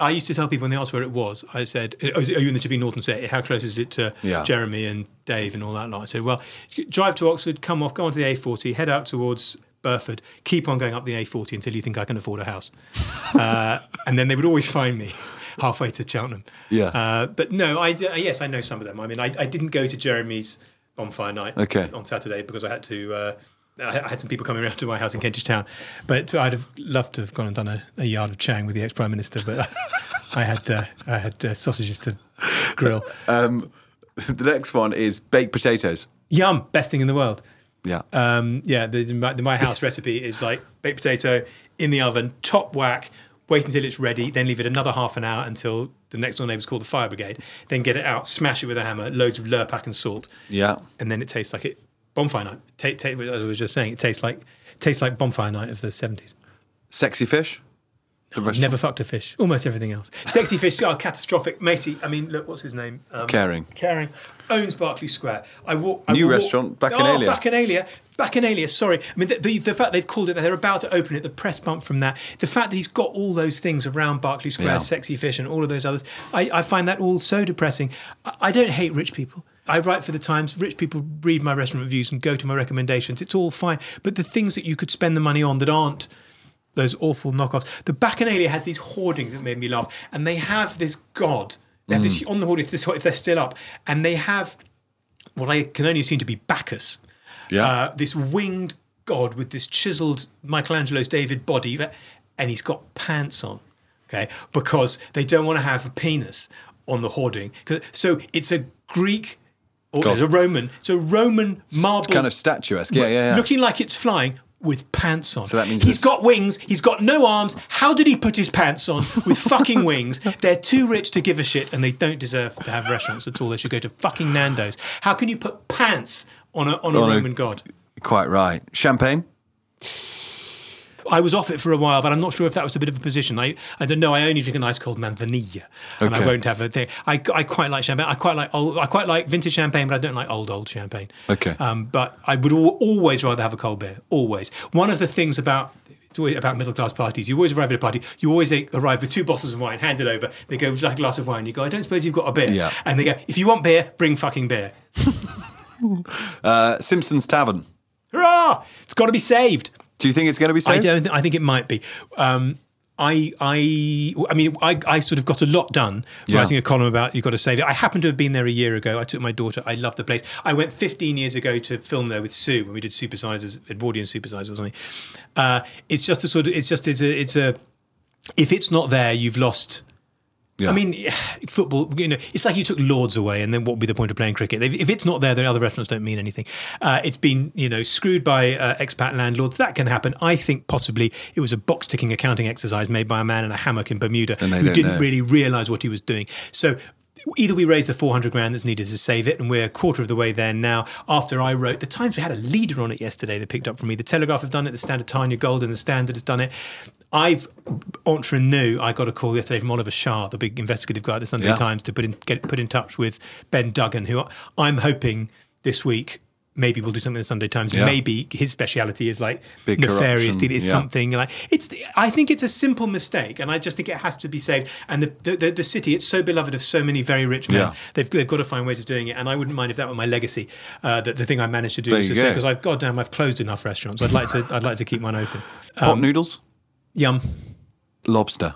I used to tell people when they asked where it was, I said, "Oh, "Are you in the Chipping Norton set? How close is it to Yeah. Jeremy and Dave and all that lot?" I said, "Well, drive to Oxford, come off, go onto the A40, head out towards Burford, keep on going up the A40 until you think I can afford a house, uh, and then they would always find me." Halfway to Cheltenham, Yeah. Uh, but no, I d- yes, I know some of them. I mean, I, I didn't go to Jeremy's bonfire night Okay. on Saturday because I had to. Uh, I had some people coming around to my house in Kentish Town, but I'd have loved to have gone and done a, a yard of Chang with the ex Prime Minister, but I had uh, I had uh, sausages to grill. Um, the next one is baked potatoes. Yum, best thing in the world. Yeah. Um, yeah, the, my, the my house recipe is like baked potato in the oven, top whack. Wait until it's ready, then leave it another half an hour until the next door neighbours call the fire brigade. Then get it out, smash it with a hammer, loads of Lurpak and salt, yeah. and then it tastes like it bonfire night. Take, take, as I was just saying, it tastes like tastes like bonfire night of the seventies. Sexy fish. Never fucked a fish. Almost everything else. Sexy fish. Oh, catastrophic, matey. I mean, look, what's his name? Um, Caring. Caring owns Berkeley Square. I walk. I New walk- restaurant, Bacchanalia. Oh, Bacchanalia. Bacchanalia, sorry. I mean, the, the, the fact they've called it, they're about to open it, the press bump from that, the fact that he's got all those things around Berkeley Square, Yeah. Sexy Fish, and all of those others, I, I find that all so depressing. I, I don't hate rich people. I write for the Times. Rich people read my restaurant reviews and go to my recommendations. It's all fine. But the things that you could spend the money on that aren't those awful knockoffs. The Bacchanalia has these hoardings that made me laugh, and they have this god. They have Mm. this on the hoarding if if they're still up, and they have what I can only assume to be Bacchus, Yeah. uh, this winged god with this chiseled Michelangelo's David body, and he's got pants on. Okay, because they don't want to have a penis on the hoarding. So it's a Greek. Or God. it's a Roman, it's a Roman marble kind of statuesque. Yeah, yeah, yeah. looking like it's flying with pants on. So that means he's it's- got wings. He's got no arms. How did he put his pants on with fucking wings? They're too rich to give a shit, and they don't deserve to have restaurants at all. They should go to fucking Nando's. How can you put pants on a on a On a- Roman god? Quite right. Champagne. I was off it for a while, but I'm not sure if that was a bit of a position. I, I don't know. I only drink a nice cold manzanilla, and I won't have a thing. I, I quite like champagne. I quite like old, I quite like vintage champagne, but I don't like old old champagne. Okay. Um, but I would al- always rather have a cold beer. Always. One of the things about it's always about middle class parties. You always arrive at a party. You always arrive with two bottles of wine, hand it over. They go, "Would you like a glass of wine?" You go, "I don't suppose you've got a beer." Yeah. And they go, "If you want beer, bring fucking beer." Uh, Simpson's Tavern. Hurrah! It's got to be saved. Do you think it's going to be I saved? don't. I think it might be. Um, I, I, I mean, I, I sort of got a lot done Yeah. writing a column about you've got to save it. I happened to have been there a year ago. I took my daughter. I love the place. I went 15 years ago to film there with Sue when we did Supersizers, Edwardian Supersizers or something. Uh, it's just a sort of. It's just. It's a. It's a. If it's not there, you've lost. Yeah. I mean, football. You know, it's like you took Lords away, and then what would be the point of playing cricket? If if it's not there, the other restaurants don't mean anything. Uh, it's been, you know, screwed by uh, expat landlords. That can happen. I think possibly it was a box ticking accounting exercise made by a man in a hammock in Bermuda who didn't know. really realise what he was doing. So. Either we raise the 400 grand that's needed to save it, and we're a quarter of the way there now. After I wrote, the Times, we had a leader on it yesterday that picked up from me. The Telegraph have done it, the Standard Tanya Gold and the Standard has done it. I've entre nous, I got a call yesterday from Oliver Shah, the big investigative guy at the Sunday Yeah. Times, to put in get put in touch with Ben Duggan, who I'm hoping this week maybe we'll do something in the Sunday Times. Yeah. Maybe his speciality is like Big nefarious deal. It's yeah. something like it's. I think it's a simple mistake, and I just think it has to be saved. And the the, the, the city, it's so beloved of so many very rich men. Yeah. They've they've got to find ways of doing it. And I wouldn't mind if that were my legacy. Uh, that the thing I managed to do There was you to say go. because I've goddamn I've closed enough restaurants. I'd like to I'd like to keep one open. Pot Um, noodles. Yum. Lobster.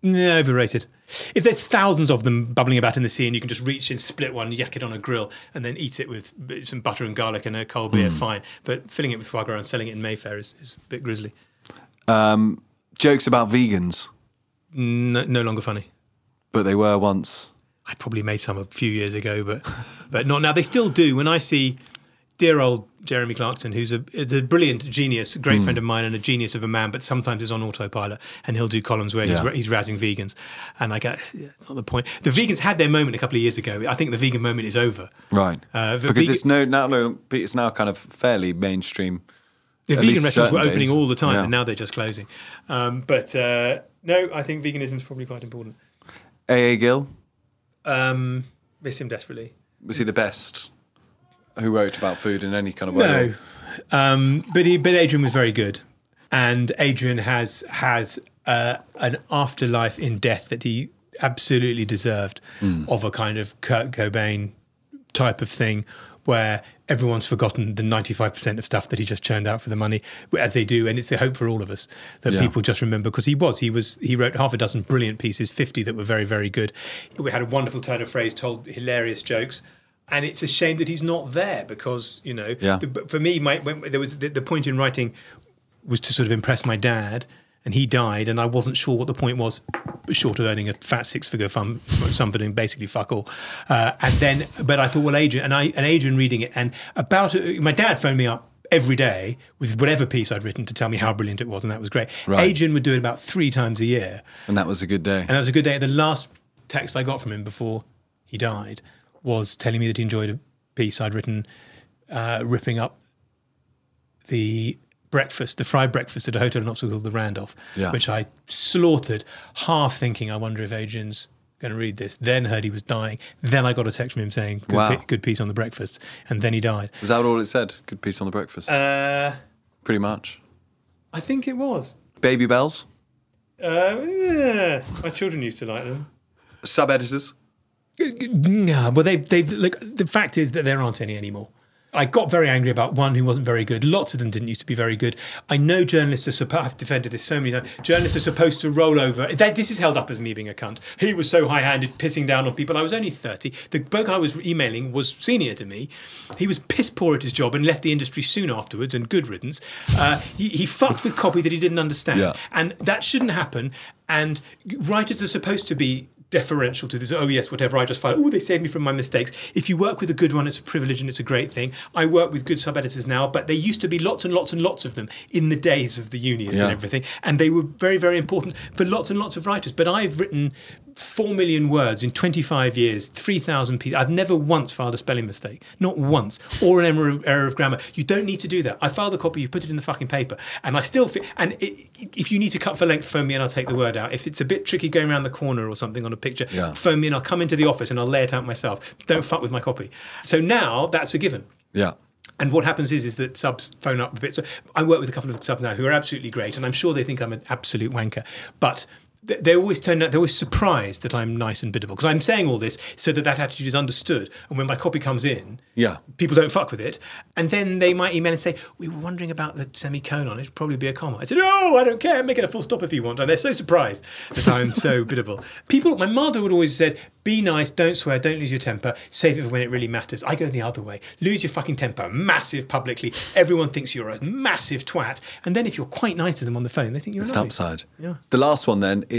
Yeah, overrated. If there's thousands of them bubbling about in the sea and you can just reach and split one, yak it on a grill, and then eat it with some butter and garlic and a cold beer, hmm. fine. But filling it with foie gras and selling it in Mayfair is, is a bit grisly. Um, jokes about vegans, No, no longer funny. but they were once. I probably made some a few years ago, but but not now. They still do. When I see dear old Jeremy Clarkson, who's a, a brilliant genius, a great friend of mine, and a genius of a man, but sometimes is on autopilot, and he'll do columns where Yeah. he's, he's razzing vegans, and I go, yeah, it's not the point. The vegans had their moment a couple of years ago. I think the vegan moment is over. Right. Uh, because vegan- it's no now it's now kind of fairly mainstream. The vegan restaurants were opening days. all the time, Yeah. and now they're just closing. Um, but uh, no, I think veganism is probably quite important. A.A. Gill Um, miss him desperately. was he the best who wrote about food in any kind of way? No, um, but he, but Adrian was very good, and Adrian has had uh, an afterlife in death that he absolutely deserved of a kind of Kurt Cobain type of thing, where everyone's forgotten the ninety five percent of stuff that he just churned out for the money, as they do, and it's a hope for all of us that Yeah. people just remember because he was he was he wrote half a dozen brilliant pieces, fifty that were very very good. We had a wonderful turn of phrase, told hilarious jokes. And it's a shame that he's not there because you know. Yeah. the- for me, my when, there was the, the point in writing was to sort of impress my dad, and he died, and I wasn't sure what the point was, short of earning a fat six-figure fund, sum for doing basically fuck all. Uh, and then, but I thought, well, Adrian, and I and Adrian reading it, and about it, my dad phoned me up every day with whatever piece I'd written to tell me how brilliant it was, and that was great. Right. Adrian would do it about three times a year, And that was a good day. and that was a good day. The last text I got from him before he died was telling me that he enjoyed a piece I'd written uh, ripping up the breakfast, the fried breakfast at a hotel in Oxford called the Randolph, Yeah. which I slaughtered, half thinking, I wonder if Adrian's going to read this. Then heard he was dying. Then I got a text from him saying, good, Wow. good piece on the breakfast. And then he died. Was that all it said? Good piece on the breakfast. Uh, Pretty much. I think it was. Baby bells, Uh, yeah. My children used to like them. sub editors. Yeah, well, they've, they've, look, the fact is that there aren't any anymore. I got very angry about one who wasn't very good. Lots of them didn't used to be very good. I know journalists are supposed, I've defended this so many times, journalists are supposed to roll over. That, this is held up as me being a cunt. He was so high handed, pissing down on people. I was only 30. The bloke I was emailing was senior to me. He was piss poor at his job and left the industry soon afterwards, and good riddance. Uh, he, he fucked with copy that he didn't understand. Yeah. And that shouldn't happen. And writers are supposed to be deferential to this. Oh yes, whatever. I just find. Oh, they saved me from my mistakes. If you work with a good one, it's a privilege and it's a great thing. I work with good sub editors now, but there used to be lots and lots and lots of them in the days of the unions Yeah. and everything, and they were very very important for lots and lots of writers. But I've written four million words in 25 years, 3,000 pieces. I've never once filed a spelling mistake, not once, or an error of, error of grammar. You don't need to do that. I filed a copy, you put it in the fucking paper, and I still. And it, if you need to cut for length, phone me and I'll take the word out. If it's a bit tricky going around the corner or something on a picture, Yeah. phone me and I'll come into the office and I'll lay it out myself. Don't fuck with my copy. So now that's a given. Yeah. And what happens is, is that subs phone up a bit. So I work with a couple of subs now who are absolutely great, and I'm sure they think I'm an absolute wanker. But they, always turn out, they're always surprised that I'm nice and biddable because I'm saying all this so that that attitude is understood. And when my copy comes in, Yeah. people don't fuck with it. And then they might email and say, We were wondering about the semicolon. It'd probably be a comma. I said, Oh, I don't care. Make it a full stop if you want. And they're so surprised that I'm so biddable. People, my mother would always said, Be nice, don't swear, don't lose your temper, save it for when it really matters. I go the other way. Lose your fucking temper, massive publicly. Everyone thinks you're a massive twat. And then if you're quite nice to them on the phone, they think you're It's a an upside. Yeah. The last one then is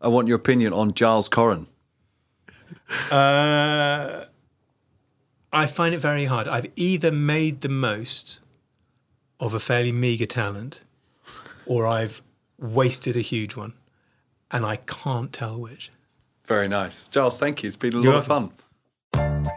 I want your opinion on Giles Coren. Uh, I find it very hard. I've either made the most of a fairly meager talent or I've wasted a huge one. And I can't tell which. Very nice. Giles, thank you. It's been a You're lot of fun.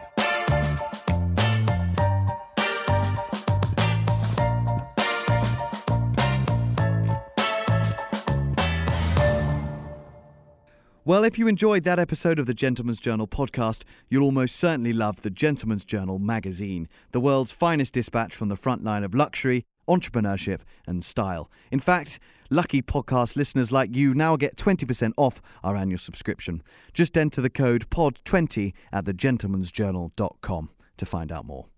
Well, if you enjoyed that episode of the Gentleman's Journal podcast, you'll almost certainly love the Gentleman's Journal magazine, the world's finest dispatch from the front line of luxury, entrepreneurship, and style. In fact, lucky podcast listeners like you now get 20% off our annual subscription. Just enter the code POD20 at thegentleman'sjournal.com to find out more.